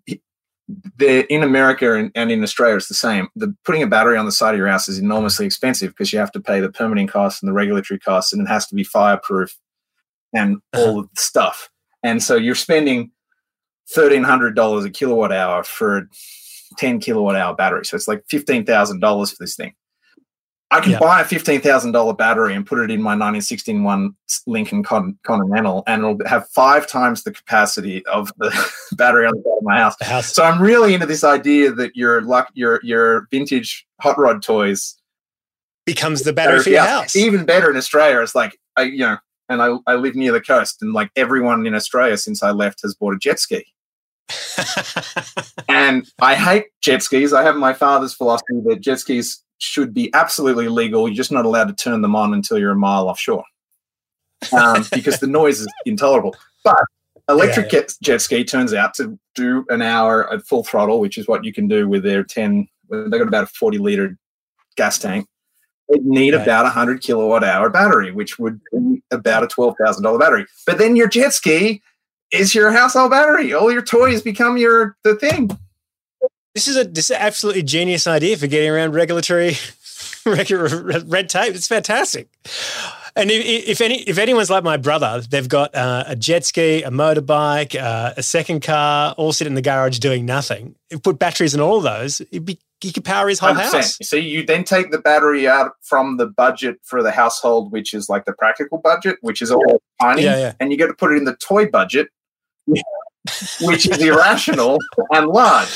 they're in America and, and, in Australia, it's the same. The putting a battery on the side of your house is enormously expensive because you have to pay the permitting costs and the regulatory costs, and it has to be fireproof and uh-huh. all of the stuff. And so you're spending thirteen hundred dollars a kilowatt hour for a ten kilowatt hour battery. So it's like fifteen thousand dollars for this thing. I can yeah. buy a fifteen thousand dollar battery and put it in my 1961 Lincoln Continental, and it'll have five times the capacity of the battery on the side of my house. house. So I'm really into this idea that your luck, your your vintage hot rod toys becomes the battery for your house. Even better in Australia, it's like I, you know, and I, I live near the coast, and like everyone in Australia since I left has bought a jet ski. and I hate jet skis. I have my father's philosophy that jet skis should be absolutely legal. You're just not allowed to turn them on until you're a mile offshore um, because the noise is intolerable. But electric Yeah, jet, jet ski turns out to do an hour at full throttle, which is what you can do with their 10, well, they got about a 40 liter gas tank. They need Right. about a 100 kilowatt hour battery, which would be about a $12,000 battery. But then your jet ski is your household battery. All your toys become your the thing. This is a this is an absolutely genius idea for getting around regulatory red tape. It's fantastic. And if, if any if anyone's like my brother, they've got uh, a jet ski, a motorbike, uh, a second car, all sit in the garage doing nothing. If put batteries in all those, it'd be, you could power his whole 100%. house. So you then take the battery out from the budget for the household, which is like the practical budget, which is all tiny, Yeah, yeah. and you got to put it in the toy budget, which is irrational and large.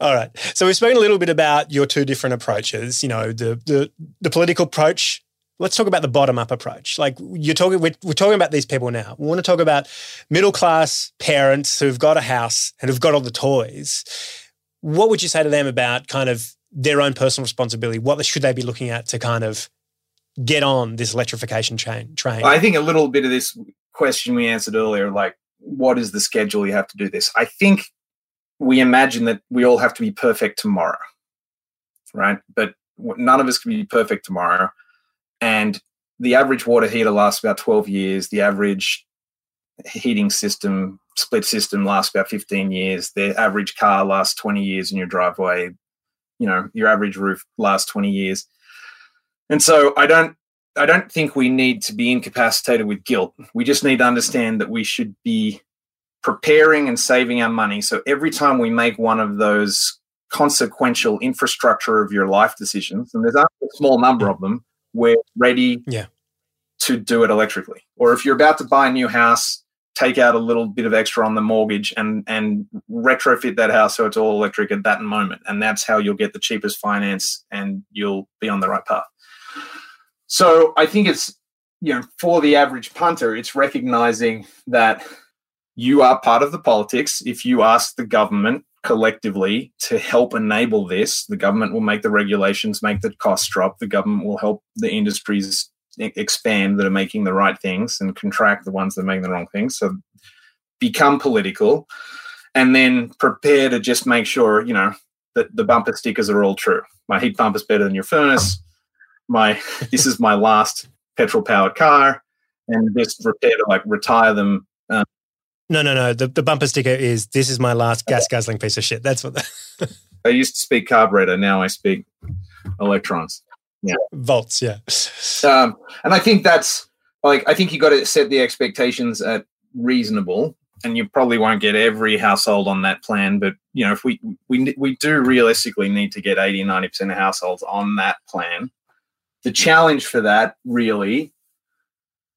All right. So we've spoken a little bit about your two different approaches. You know, the the the political approach. Let's talk about the bottom up approach. Like you're talking, we're, we're talking about these people now. We want to talk about middle class parents who've got a house and who've got all the toys. What would you say to them about kind of their own personal responsibility? What should they be looking at to kind of get on this electrification train? Train. I think a little bit of this question we answered earlier, like what is the schedule you have to do this? I think we imagine that we all have to be perfect tomorrow, right? But none of us can be perfect tomorrow. And the average water heater lasts about 12 years. The average heating system, split system lasts about 15 years. The average car lasts 20 years in your driveway. You know, your average roof lasts 20 years. And so I don't I don't think we need to be incapacitated with guilt. We just need to understand that we should be preparing and saving our money. So every time we make one of those consequential infrastructure of your life decisions, and there's only a small number of them, we're ready Yeah. to do it electrically. Or if you're about to buy a new house, take out a little bit of extra on the mortgage and and retrofit that house so it's all electric at that moment. And that's how you'll get the cheapest finance and you'll be on the right path. So I think it's you know for the average punter, it's recognizing that you are part of the politics. If you ask the government collectively to help enable this, the government will make the regulations, make the costs drop. The government will help the industries expand that are making the right things and contract the ones that are making the wrong things. So become political and then prepare to just make sure, you know, that the bumper stickers are all true. My heat pump is better than your furnace. My this is my last petrol powered car, and just prepare to like retire them. Um, no, no, no. The, the bumper sticker is this is my last gas guzzling piece of shit. That's what the I used to speak carburetor, now I speak electrons. Yeah. volts. Yeah. Um, and I think that's like I think you got to set the expectations at reasonable, and you probably won't get every household on that plan. But you know, if we we we do realistically need to get 80 90 percent of households on that plan. The challenge for that really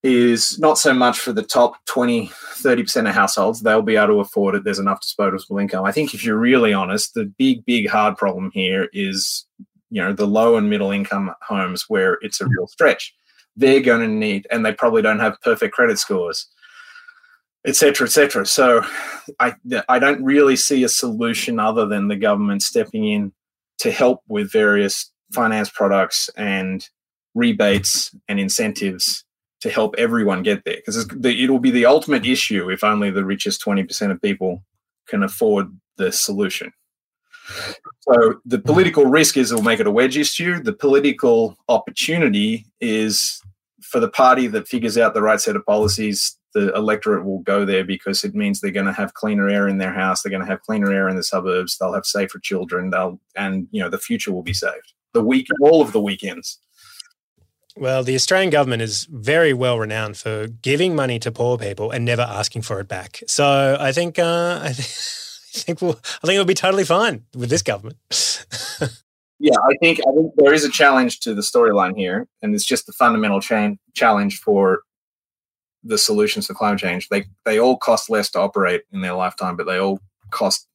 is not so much for the top 20 30% of households. They'll be able to afford it. There's enough disposable income. I think if you're really honest the big big hard problem here is you know the low and middle income homes where it's a real stretch. They're going to need and they probably don't have perfect credit scores et cetera, et cetera. So I, I don't really see a solution other than the government stepping in to help with various finance products and rebates and incentives to help everyone get there. Because it'll be the ultimate issue if only the richest 20% of people can afford the solution. So the political risk is it'll make it a wedge issue. The political opportunity is for the party that figures out the right set of policies, the electorate will go there because it means they're going to have cleaner air in their house. They're going to have cleaner air in the suburbs. They'll have safer children. They'll and you know the future will be saved. The week, all of the weekends. Well, the Australian government is very well renowned for giving money to poor people and never asking for it back. So I think uh, I, th- I think we'll I think it'll be totally fine with this government. yeah, I think I think there is a challenge to the storyline here, and it's just the fundamental cha- challenge for the solutions to climate change. They they all cost less to operate in their lifetime, but they all cost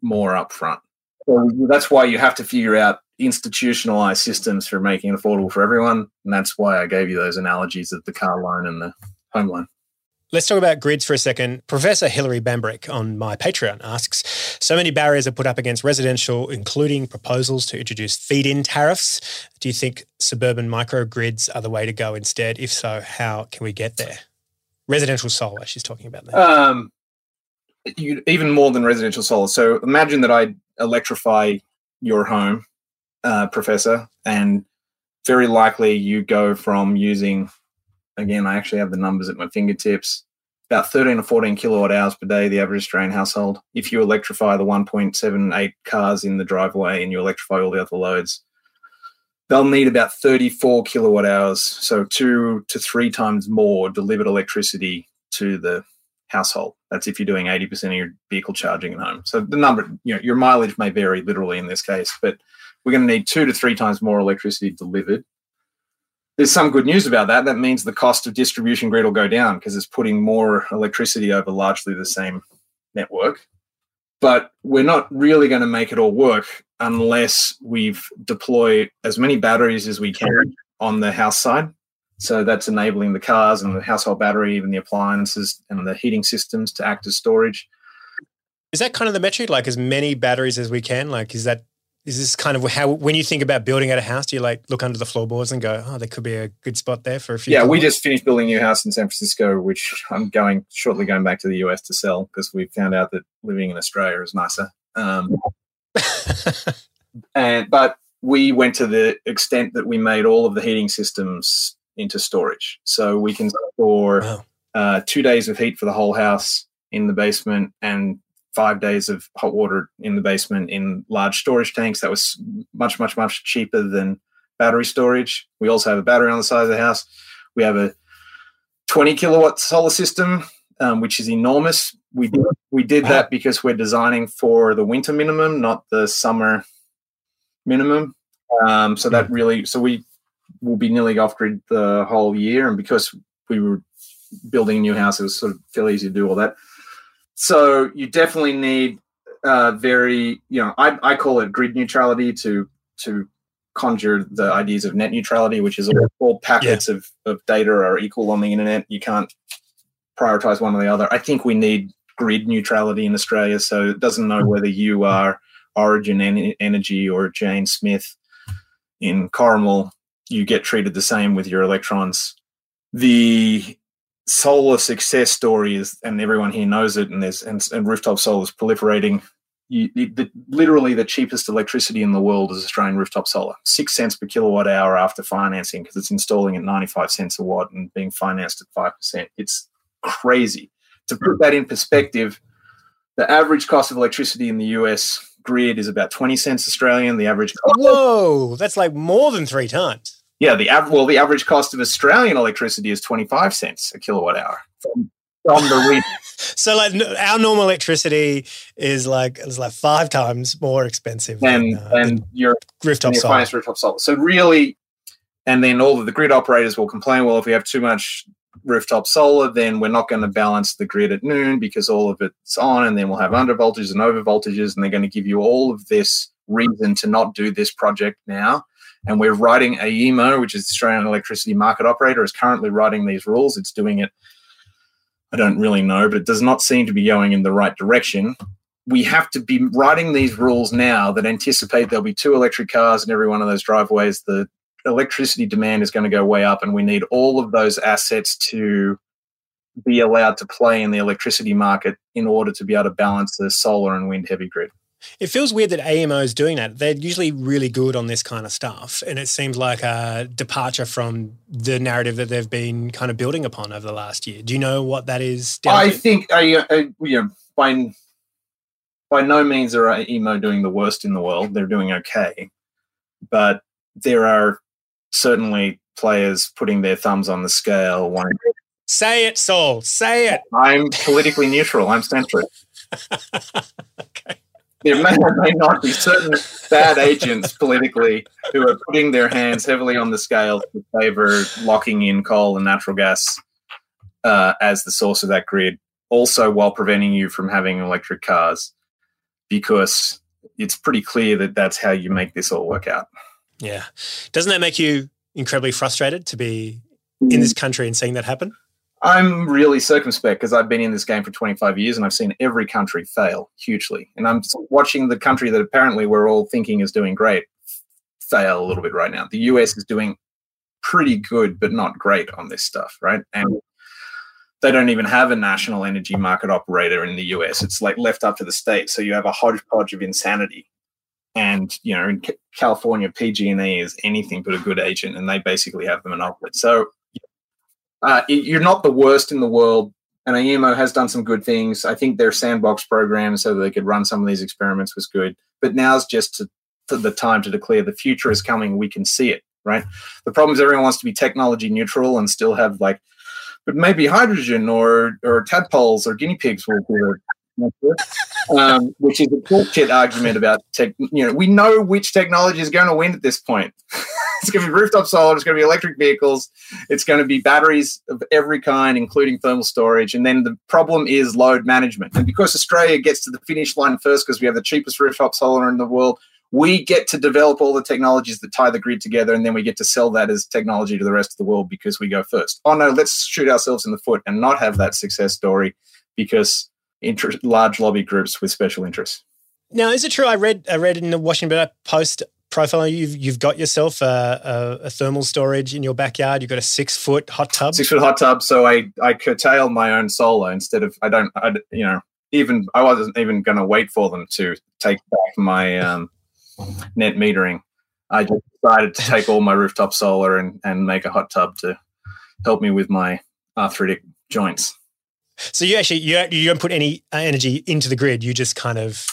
more up front. So that's why you have to figure out institutionalized systems for making it affordable for everyone. And that's why I gave you those analogies of the car loan and the home loan. Let's talk about grids for a second. Professor Hilary Bambrick on my Patreon asks So many barriers are put up against residential, including proposals to introduce feed in tariffs. Do you think suburban microgrids are the way to go instead? If so, how can we get there? Residential solar, she's talking about that. Um, you, even more than residential solar. So imagine that I electrify your home, uh, Professor, and very likely you go from using again, I actually have the numbers at my fingertips. About 13 or 14 kilowatt hours per day, the average Australian household. If you electrify the 1.78 cars in the driveway and you electrify all the other loads, they'll need about 34 kilowatt hours, so two to three times more delivered electricity to the household. That's if you're doing 80% of your vehicle charging at home. So the number, you know, your mileage may vary literally in this case, but we're going to need two to three times more electricity delivered there's some good news about that. That means the cost of distribution grid will go down because it's putting more electricity over largely the same network. But we're not really going to make it all work unless we've deployed as many batteries as we can on the house side. So that's enabling the cars and the household battery, even the appliances and the heating systems to act as storage. Is that kind of the metric? Like as many batteries as we can? Like, is that is this kind of how when you think about building at a house, do you like look under the floorboards and go, oh, there could be a good spot there for a few? Yeah, we just finished building a new house in San Francisco, which I'm going shortly going back to the US to sell because we found out that living in Australia is nicer. Um, and but we went to the extent that we made all of the heating systems into storage, so we can store wow. uh, two days of heat for the whole house in the basement and five days of hot water in the basement in large storage tanks. That was much, much, much cheaper than battery storage. We also have a battery on the side of the house. We have a 20 kilowatt solar system, um, which is enormous. We did, we did that because we're designing for the winter minimum, not the summer minimum. Um, so that really, so we will be nearly off grid the whole year. And because we were building a new house, it was sort of fairly easy to do all that so you definitely need uh, very, you know, I, I call it grid neutrality to to conjure the ideas of net neutrality, which is all, all packets yeah. of, of data are equal on the internet. You can't prioritize one or the other. I think we need grid neutrality in Australia, so it doesn't know whether you are Origin Energy or Jane Smith in Corrimal. You get treated the same with your electrons. The solar success story is, and everyone here knows it, and there's and, and rooftop solar is proliferating. You, the, literally, the cheapest electricity in the world is Australian rooftop solar, six cents per kilowatt hour after financing because it's installing at 95 cents a watt and being financed at five percent. It's crazy. To put that in perspective, the average cost of electricity in the US grid is about 20 cents Australian. The average Whoa, that's like more than three times yeah, the av- well, the average cost of Australian electricity is twenty five cents a kilowatt hour from, from the region. so, like our normal electricity is like is like five times more expensive than, than, uh, than your rooftop your solar. rooftop solar. So really, and then all of the grid operators will complain. Well, if we have too much rooftop solar, then we're not going to balance the grid at noon because all of it's on, and then we'll have under voltages and over voltages, and they're going to give you all of this reason to not do this project now and we're writing AEMO, which is Australian Electricity Market Operator, is currently writing these rules. It's doing it, I don't really know, but it does not seem to be going in the right direction. We have to be writing these rules now that anticipate there'll be two electric cars in every one of those driveways. The electricity demand is going to go way up, and we need all of those assets to be allowed to play in the electricity market in order to be able to balance the solar and wind heavy grid. It feels weird that AEMO is doing that. They're usually really good on this kind of stuff. And it seems like a departure from the narrative that they've been kind of building upon over the last year. Do you know what that is? I to? think, uh, uh, you know, by, by no means are AEMO doing the worst in the world. They're doing okay. But there are certainly players putting their thumbs on the scale. Wanting- Say it, Saul. Say it. I'm politically neutral. I'm centrist. okay there may or may not be certain bad agents politically who are putting their hands heavily on the scale to favor locking in coal and natural gas uh, as the source of that grid, also while preventing you from having electric cars. Because it's pretty clear that that's how you make this all work out. Yeah. Doesn't that make you incredibly frustrated to be in this country and seeing that happen? I'm really circumspect because I've been in this game for 25 years and I've seen every country fail hugely. And I'm watching the country that apparently we're all thinking is doing great fail a little bit right now. The US is doing pretty good, but not great on this stuff, right? And they don't even have a national energy market operator in the US. It's like left up to the states. So you have a hodgepodge of insanity. And you know, in California, PG&E is anything but a good agent, and they basically have the monopoly. So uh, you're not the worst in the world. And AEMO has done some good things. I think their sandbox program, so they could run some of these experiments, was good. But now's just to, to the time to declare the future is coming. We can see it, right? The problem is everyone wants to be technology neutral and still have like, but maybe hydrogen or or tadpoles or guinea pigs will do it. Um, which is a bullshit argument about tech. You know, we know which technology is going to win at this point. it's going to be rooftop solar. It's going to be electric vehicles. It's going to be batteries of every kind, including thermal storage. And then the problem is load management. And because Australia gets to the finish line first, because we have the cheapest rooftop solar in the world, we get to develop all the technologies that tie the grid together, and then we get to sell that as technology to the rest of the world because we go first. Oh no, let's shoot ourselves in the foot and not have that success story because interest, large lobby groups with special interests. Now, is it true? I read I read in the Washington Post profile you've you've got yourself a, a, a, thermal storage in your backyard. You've got a six foot hot tub. Six foot hot tub. So I I curtail my own solar instead of I don't I, you know even I wasn't even going to wait for them to take back my um, net metering. I just decided to take all my rooftop solar and and make a hot tub to help me with my arthritic joints. So you actually you you don't put any energy into the grid. You just kind of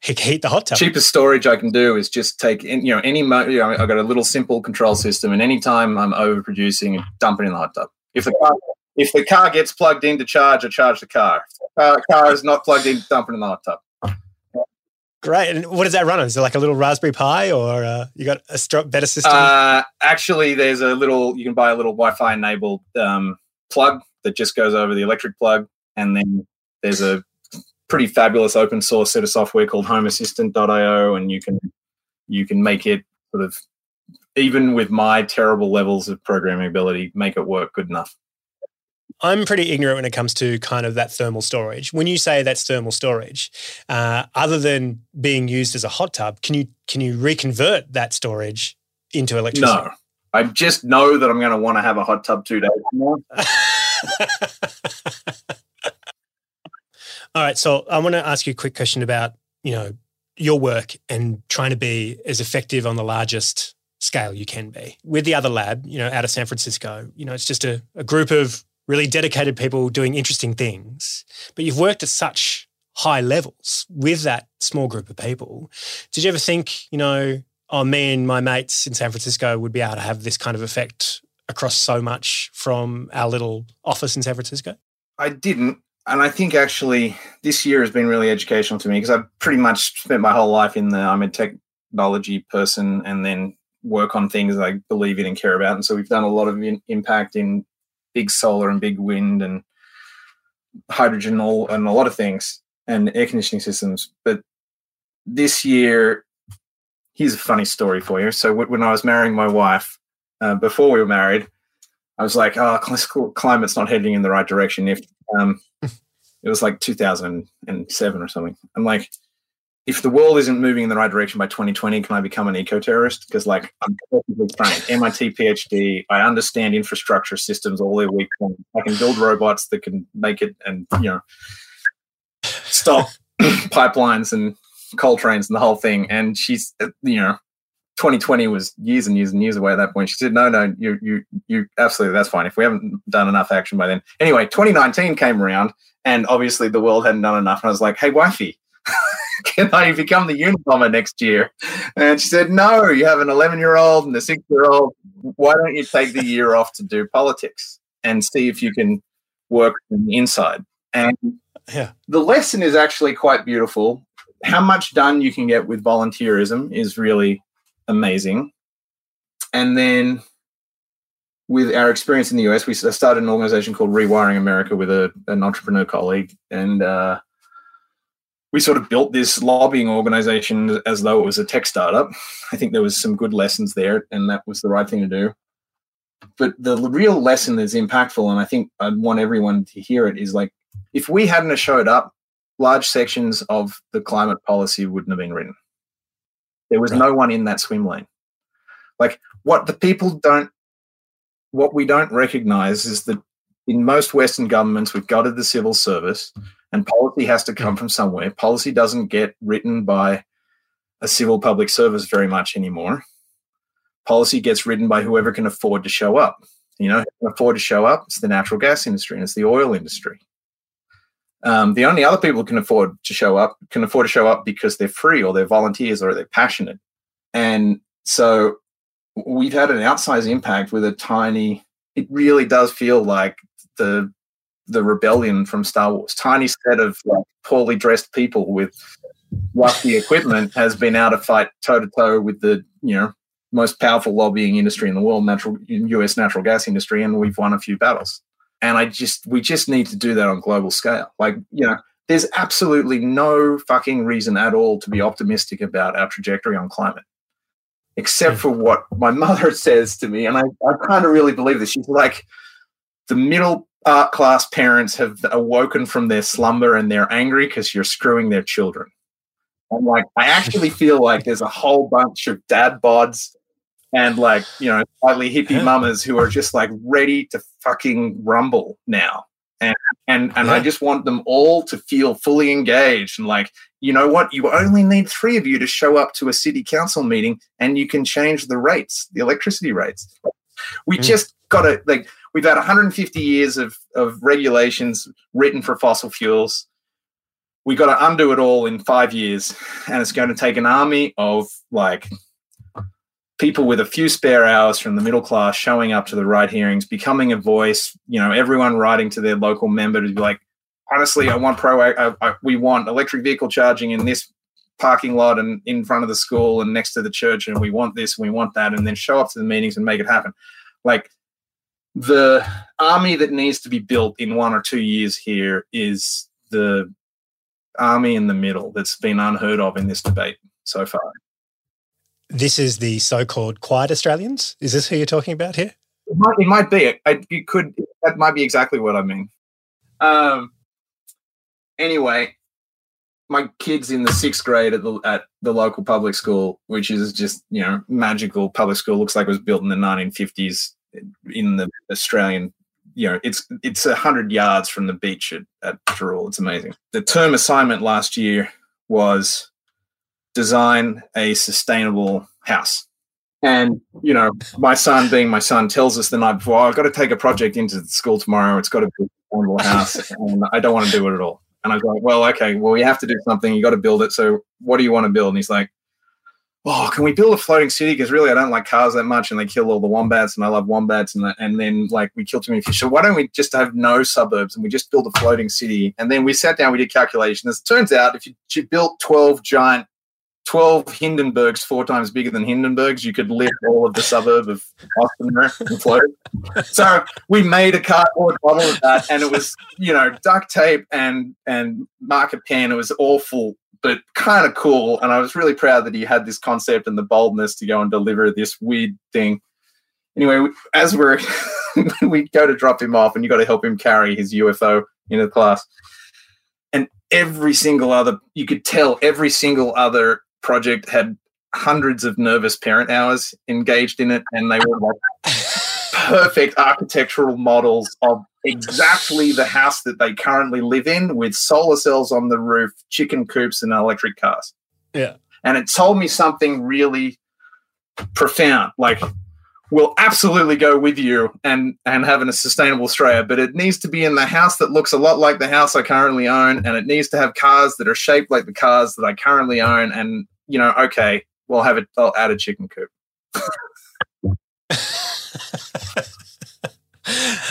heat the hot tub. Cheapest storage I can do is just take in, you know any you know I've got a little simple control system, and anytime I'm overproducing, dump it in the hot tub. If the car if the car gets plugged in to charge, I charge the car. If the car is not plugged in, dump it in the hot tub. Great. And what does that run on? Is it like a little Raspberry Pi, or uh, you got a st- better system? Uh, actually, there's a little. You can buy a little Wi-Fi enabled um, plug that just goes over the electric plug, and then there's a pretty fabulous open source set of software called HomeAssistant.io, and you can you can make it sort of even with my terrible levels of programming ability, make it work good enough. I'm pretty ignorant when it comes to kind of that thermal storage. When you say that's thermal storage, uh, other than being used as a hot tub, can you can you reconvert that storage into electricity? No, I just know that I'm going to want to have a hot tub two days from now. All right, so I want to ask you a quick question about you know your work and trying to be as effective on the largest scale you can be with the Otherlab. You know, out of San Francisco. You know, it's just a, a group of really dedicated people doing interesting things. But you've worked at such high levels with that small group of people. Did you ever think, you know, oh, me and my mates in San Francisco would be able to have this kind of effect across so much from our little office in San Francisco? I didn't. And I think actually this year has been really educational to me because I've pretty much spent my whole life in the I'm a technology person and then work on things I believe in and care about. And so we've done a lot of in, impact in big solar and big wind and hydrogen all, and a lot of things and air conditioning systems. But this year, here's a funny story for you. So when I was marrying my wife, uh, before we were married, I was like, "Oh, climate's not heading in the right direction." If um, it was like 2007 or something, I'm like, if the world isn't moving in the right direction by 2020, can I become an eco terrorist? Because like I'm perfectly trained, MIT PhD, I understand infrastructure systems all their weak points. I can build robots that can make it and you know stop pipelines and coal trains and the whole thing. And she's uh, you know 2020 was years and years and years away at that point. She said, "No, no, you, you, you, absolutely, that's fine. If we haven't done enough action by then." Anyway, 2019 came around, and obviously the world hadn't done enough. And I was like, "Hey, wifey, can I become the Unabomber next year? And she said, No, you have an 11 year old and a six year old. Why don't you take the year off to do politics and see if you can work from the inside? And yeah. the lesson is actually quite beautiful. How much done you can get with volunteerism is really amazing. And then with our experience in the US, we started an organization called Rewiring America with a, an entrepreneur colleague. And uh, we sort of built this lobbying organization as though it was a tech startup. I think there was some good lessons there, and that was the right thing to do. But the real lesson that's impactful, and I think I want everyone to hear it, is like if we hadn't have showed up, large sections of the climate policy wouldn't have been written. There was no one in that swim lane. Like what the people don't, what we don't recognize is that in most Western governments, we've gutted the civil service mm. and policy has to come mm. from somewhere. Policy doesn't get written by a civil public service very much anymore. Policy gets written by whoever mm. can afford to show up. You know, who can afford to show up? It's the natural gas industry and it's the oil industry. Um, the only other people can afford to show up can afford to show up because they're free or they're volunteers or they're passionate. And so we've had an outsized impact with a tiny, it really does feel like the the rebellion from Star Wars. Tiny set of like poorly dressed people with rusty equipment has been out to fight toe to toe with the, you know, most powerful lobbying industry in the world, natural US natural gas industry, and we've won a few battles. And I just we just need to do that on global scale. Like, you know, there's absolutely no fucking reason at all to be optimistic about our trajectory on climate. Except for what my mother says to me, and I, I kind of really believe this. She's like, the middle uh, class parents have awoken from their slumber and they're angry because you're screwing their children. I'm like, I actually feel like there's a whole bunch of dad bods and like, you know, slightly hippie mamas who are just like ready to fucking rumble now. And and and yeah. I just want them all to feel fully engaged and like, you know what, you only need three of you to show up to a city council meeting and you can change the rates, the electricity rates. We mm. just gotta like we've had 150 years of, of regulations written for fossil fuels. We got to undo it all in five years, and it's going to take an army of like people with a few spare hours from the middle class showing up to the right hearings, becoming a voice. You know, everyone writing to their local member to be like, honestly, I want pro. I, I, we want electric vehicle charging in this parking lot and in front of the school and next to the church, and we want this and we want that, and then show up to the meetings and make it happen. Like the army that needs to be built in one or two years here is the army in the middle that's been unheard of in this debate so far. This is the so-called quiet Australians. Is this who you're talking about here? It might, it might be. I, you could. That might be exactly what I mean. Um. Anyway, my kids in the sixth grade at the at the local public school, which is just you know magical public school, looks like it was built in the 1950s in the Australian. You know, it's it's a hundred yards from the beach at, at. It's amazing. The term assignment last year was design a sustainable house. And you know, my son, being my son, tells us the night before, oh, "I've got to take a project into the school tomorrow. It's got to be a sustainable house, and I don't want to do it at all." And I was like, "Well, okay, well, you have to do something. You got to build it. So, what do you want to build?" And he's like, oh, can we build a floating city? Because really, I don't like cars that much, and they kill all the wombats, and I love wombats, and and then like we kill too many fish. So why don't we just have no suburbs and we just build a floating city? And then we sat down, we did calculations. It turns out if you, you built twelve giant 12 Hindenburgs four times bigger than Hindenburgs, you could lift all of the suburb of Austin and float. So we made a cardboard model of that, and it was, you know, duct tape and and marker pen. It was awful but kind of cool. And I was really proud that he had this concept and the boldness to go and deliver this weird thing. Anyway, as we're we go to drop him off, and you got to help him carry his UFO into the class. And every single other, you could tell every single other project had hundreds of nervous parent hours engaged in it, and they were like perfect architectural models of exactly the house that they currently live in with solar cells on the roof, chicken coops, and electric cars. Yeah. And it told me something really profound. Like, we'll absolutely go with you and and having a sustainable Australia, but it needs to be in the house that looks a lot like the house I currently own, and it needs to have cars that are shaped like the cars that I currently own. And you know, okay, we'll have it. I'll add a chicken coop.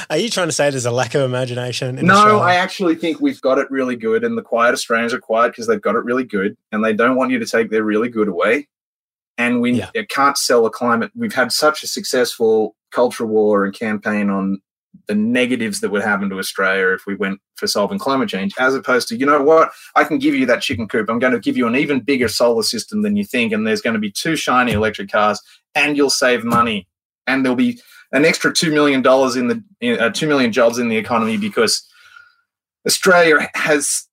Are you trying to say there's a lack of imagination? no, Australia? I actually think we've got it really good, and the quiet Australians are quiet because they've got it really good, and they don't want you to take their really good away. And we yeah. can't sell a climate. We've had such a successful culture war and campaign on the negatives that would happen to Australia if we went for solving climate change, as opposed to, you know what, I can give you that chicken coop. I'm going to give you an even bigger solar system than you think. And there's going to be two shiny electric cars and you'll save money. And there'll be an extra $2 million in the, uh, 2 million jobs in the economy because Australia has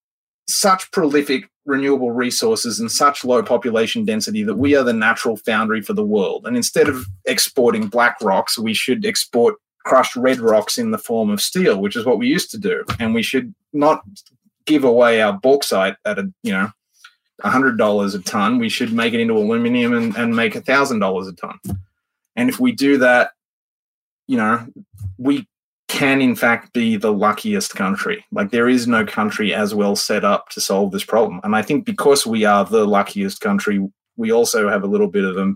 such prolific renewable resources and such low population density that we are the natural foundry for the world. And instead of exporting black rocks, we should export crushed red rocks in the form of steel, which is what we used to do. And we should not give away our bauxite at a, you know, $100 a ton. We should make it into aluminum and, and make $1,000 a ton. And if we do that, you know, we can in fact be the luckiest country. Like there is no country as well set up to solve this problem. And I think because we are the luckiest country, we also have a little bit of a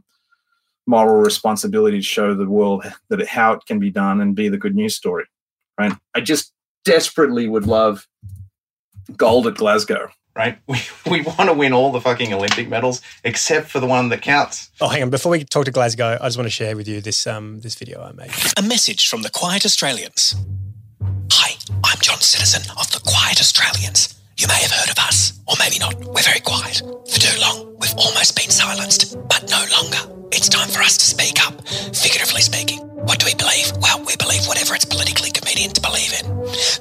moral responsibility to show the world that it, how it can be done and be the good news story. Right? I just desperately would love gold at Glasgow right? We, we want to win all the fucking Olympic medals except for the one that counts. Oh, hang on. Before we talk to Glasgow, I just want to share with you this um, this video I made. A message from the Quiet Australians. Hi, I'm John Citizen of the Quiet Australians. You may have heard of us, or maybe not. We're very quiet. For too long, we've almost been silenced, but no longer. It's time for us to speak up, figuratively speaking. What do we believe? Well, we believe whatever it's politically convenient to believe in.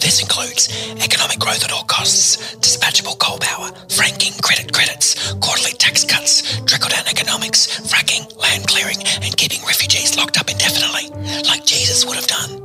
This includes economic growth at all costs, dispatchable coal power, franking credit credits, quarterly tax cuts, trickle down economics, fracking, land clearing, and keeping refugees locked up indefinitely, like Jesus would have done.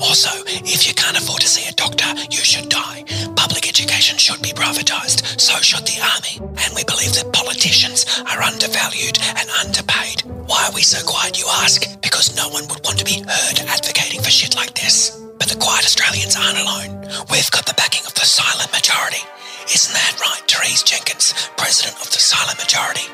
Also, if you can't afford to see a doctor, you should die. Public education should be privatised, so should the army. And we believe that politicians are undervalued and underpaid. Why are we so quiet, you ask? Because no one would want to be heard advocating for shit like this. But the quiet Australians aren't alone. We've got the backing of the silent majority. Isn't that right, Therese Jenkins, President of the Silent Majority?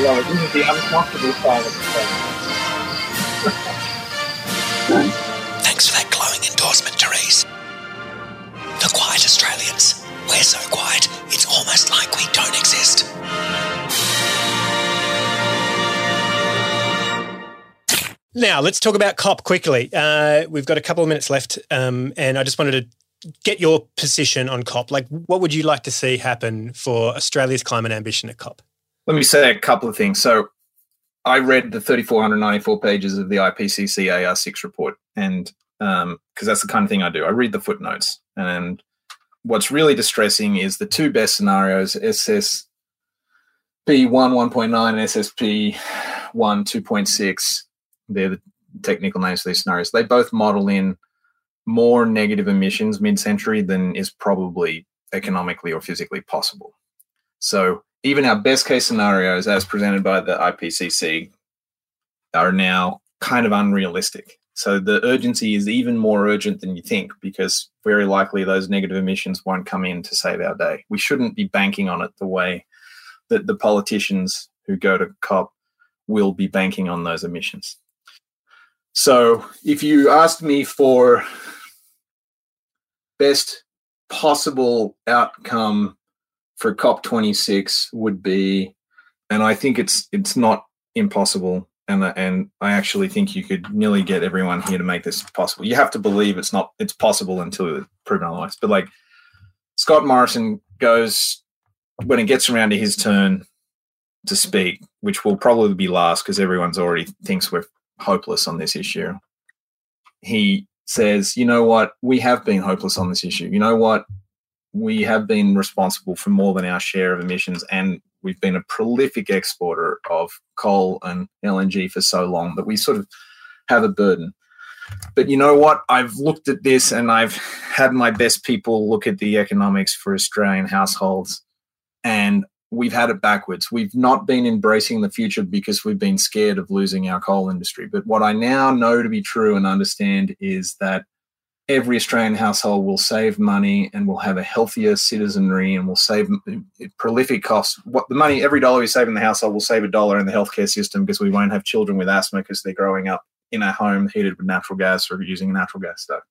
I love it. This is the uncomfortable side of the thing. Thanks for that glowing endorsement, Therese. The Quiet Australians. We're so quiet, it's almost like we don't exist. Now, let's talk about COP quickly. Uh, we've got a couple of minutes left, um, and I just wanted to get your position on COP. Like, what would you like to see happen for Australia's climate ambition at COP? Let me say a couple of things. So, I read the 3,494 pages of the IPCC AR6 report, and because um, that's the kind of thing I do, I read the footnotes. And what's really distressing is the two best scenarios SSP 1 1.9 and SSP 1 2.6 they're the technical names for these scenarios. They both model in more negative emissions mid-century than is probably economically or physically possible. So even our best case scenarios, as presented by the IPCC, are now kind of unrealistic. So the urgency is even more urgent than you think because very likely those negative emissions won't come in to save our day. We shouldn't be banking on it the way that the politicians who go to COP will be banking on those emissions. So if you asked me for best possible outcome for COP26 would be, and I think it's it's not impossible, and and I actually think you could nearly get everyone here to make this possible. You have to believe it's not it's possible until it's proven otherwise. But like Scott Morrison goes when it gets around to his turn to speak, which will probably be last because everyone's already thinks we're hopeless on this issue. He says, you know what, we have been hopeless on this issue. You know what, we have been responsible for more than our share of emissions, and we've been a prolific exporter of coal and LNG for so long that we sort of have a burden. But you know what? I've looked at this and I've had my best people look at the economics for Australian households, and we've had it backwards. We've not been embracing the future because we've been scared of losing our coal industry. But what I now know to be true and understand is that every Australian household will save money and will have a healthier citizenry and will save prolific costs. What the money, every dollar we save in the household will save a dollar in the healthcare system because we won't have children with asthma because they're growing up in a home heated with natural gas or using a natural gas stove.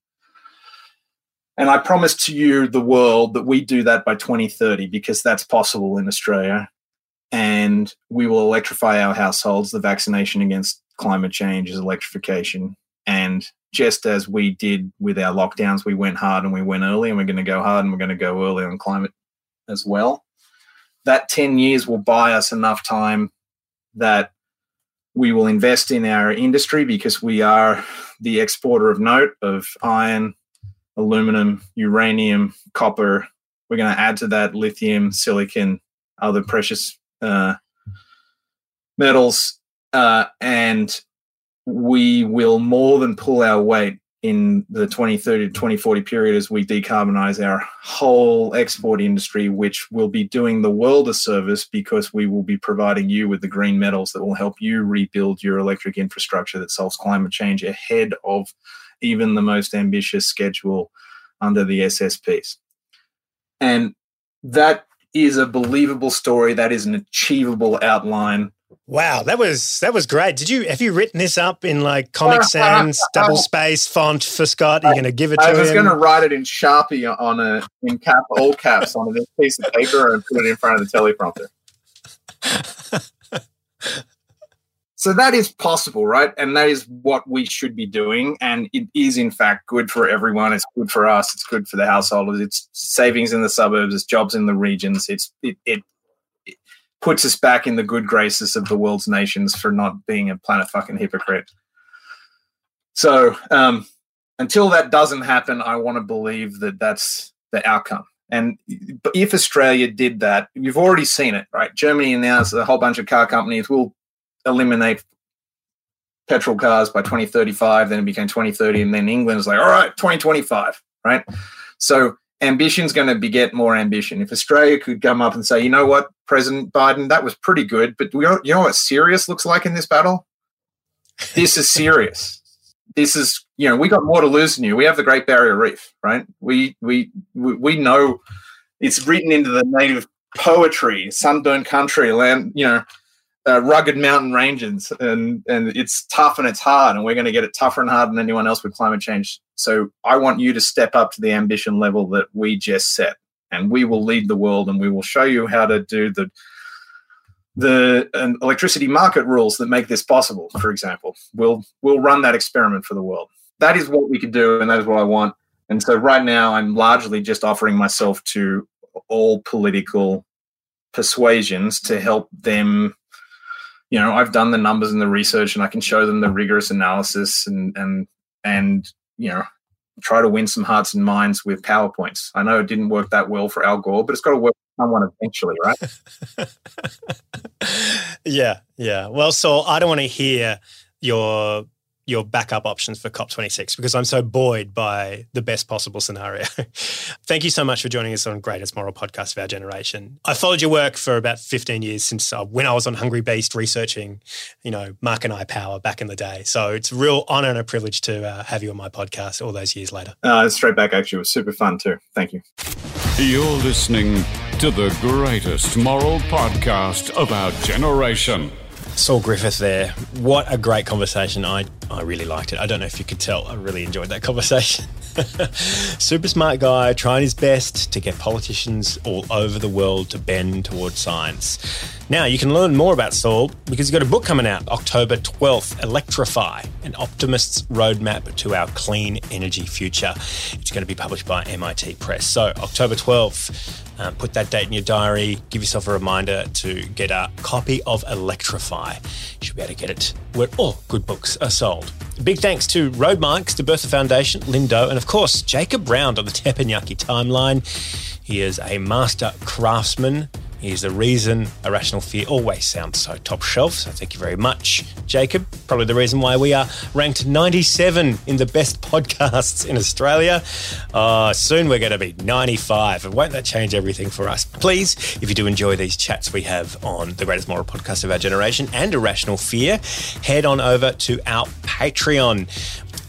And I promise to you, the world, that we do that by 2030 because that's possible in Australia. And we will electrify our households. The vaccination against climate change is electrification. And just as we did with our lockdowns, we went hard and we went early, and we're going to go hard and we're going to go early on climate as well. That 10 years will buy us enough time that we will invest in our industry because we are the exporter of note of iron, aluminum, uranium, copper. We're going to add to that lithium, silicon, other precious uh, metals, uh, and we will more than pull our weight in the 2030 to 2040 period as we decarbonize our whole export industry, which will be doing the world a service because we will be providing you with the green metals that will help you rebuild your electric infrastructure that solves climate change ahead of even the most ambitious schedule under the SSPs. And that is a believable story. That is an achievable outline Wow, that was that was great. Did you have you written this up in like uh, Comic uh, uh, Sans double space font for Scott? You're you going to give it to him? I was going to write it in Sharpie on a in cap all caps on a piece of paper and put it in front of the teleprompter. so that is possible, right? And that is what we should be doing. And it is in fact good for everyone. It's good for us. It's good for the householders. It's savings in the suburbs. It's jobs in the regions. It's it, it puts us back in the good graces of the world's nations for not being a planet fucking hypocrite. So um, until that doesn't happen, I want to believe that that's the outcome. And if Australia did that, you've already seen it, right? Germany announced a whole bunch of car companies will eliminate petrol cars by 2035. Then it became 2030, and then England's like, all right, 2025, right? So ambition's going to beget more ambition. If Australia could come up and say, you know what, President Biden, that was pretty good, but we you know what serious looks like in this battle? This is serious. this is, you know, we got more to lose than you. We have the Great Barrier Reef, right? We we we, we know it's written into the native poetry, sunburned country, land, you know, uh, rugged mountain ranges, and and it's tough and it's hard, and we're going to get it tougher and harder than anyone else with climate change. So I want you to step up to the ambition level that we just set, and we will lead the world, and we will show you how to do the the um, electricity market rules that make this possible. For example, we'll we'll run that experiment for the world. That is what we could do, and that is what I want. And so right now, I'm largely just offering myself to all political persuasions to help them you know i've done the numbers and the research and i can show them the rigorous analysis and and and you know try to win some hearts and minds with powerpoints. I know it didn't work that well for al gore but it's got to work for someone eventually right? Yeah yeah. Well so i don't want to hear your your backup options for COP26 because I'm so buoyed by the best possible scenario. Thank you so much for joining us on Greatest Moral Podcast of our generation. I followed your work for about 15 years since uh, when I was on Hungry Beast researching, you know, Makani Power back in the day. So it's a real honor and a privilege to uh, have you on my podcast all those years later. Uh, straight back, actually, it was super fun too. Thank you. You're listening to the greatest moral podcast of our generation. Saul Griffith there. What a great conversation. I, I really liked it. I don't know if you could tell. I really enjoyed that conversation. Super smart guy, trying his best to get politicians all over the world to bend towards science. Now, you can learn more about Saul because he's got a book coming out October 12th Electrify, an optimist's roadmap to our clean energy future. It's going to be published by MIT Press. So, October 12th, um, put that date in your diary. Give yourself a reminder to get a copy of Electrify. You should be able to get it where all good books are sold. Big thanks to Roadmarks, to Bertha Foundation, Linh Do, and of course, Jacob Brown on the Teppanyaki timeline. He is a master craftsman is the reason A Rational Fear always sounds so top shelf. So thank you very much, Jacob. Probably the reason why we are ranked 97 in the best podcasts in Australia. Uh, soon we're going to be 95. And won't that change everything for us? Please, if you do enjoy these chats we have on the greatest moral podcast of our generation and A Rational Fear, head on over to our Patreon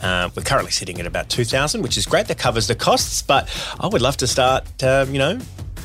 Um, we're currently sitting at about 2000 which is great. That covers the costs, but I would love to start, um, you know,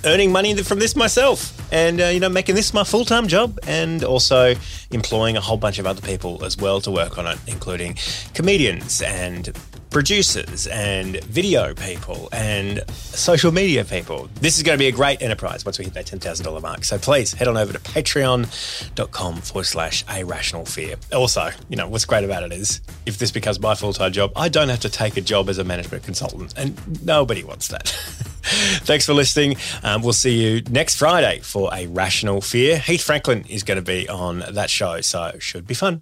earning money from this myself and uh, you know making this my full-time job and also employing a whole bunch of other people as well to work on it including comedians and producers and video people and social media people. This is going to be a great enterprise once we hit that $10,000 mark. So please head on over to patreon.com forward slash a rational fear. Also, you know, what's great about it is if this becomes my full time job, I don't have to take a job as a management consultant, and nobody wants that. Thanks for listening. Um, we'll see you next Friday for a rational fear. Heath Franklin is going to be on that show, so it should be fun.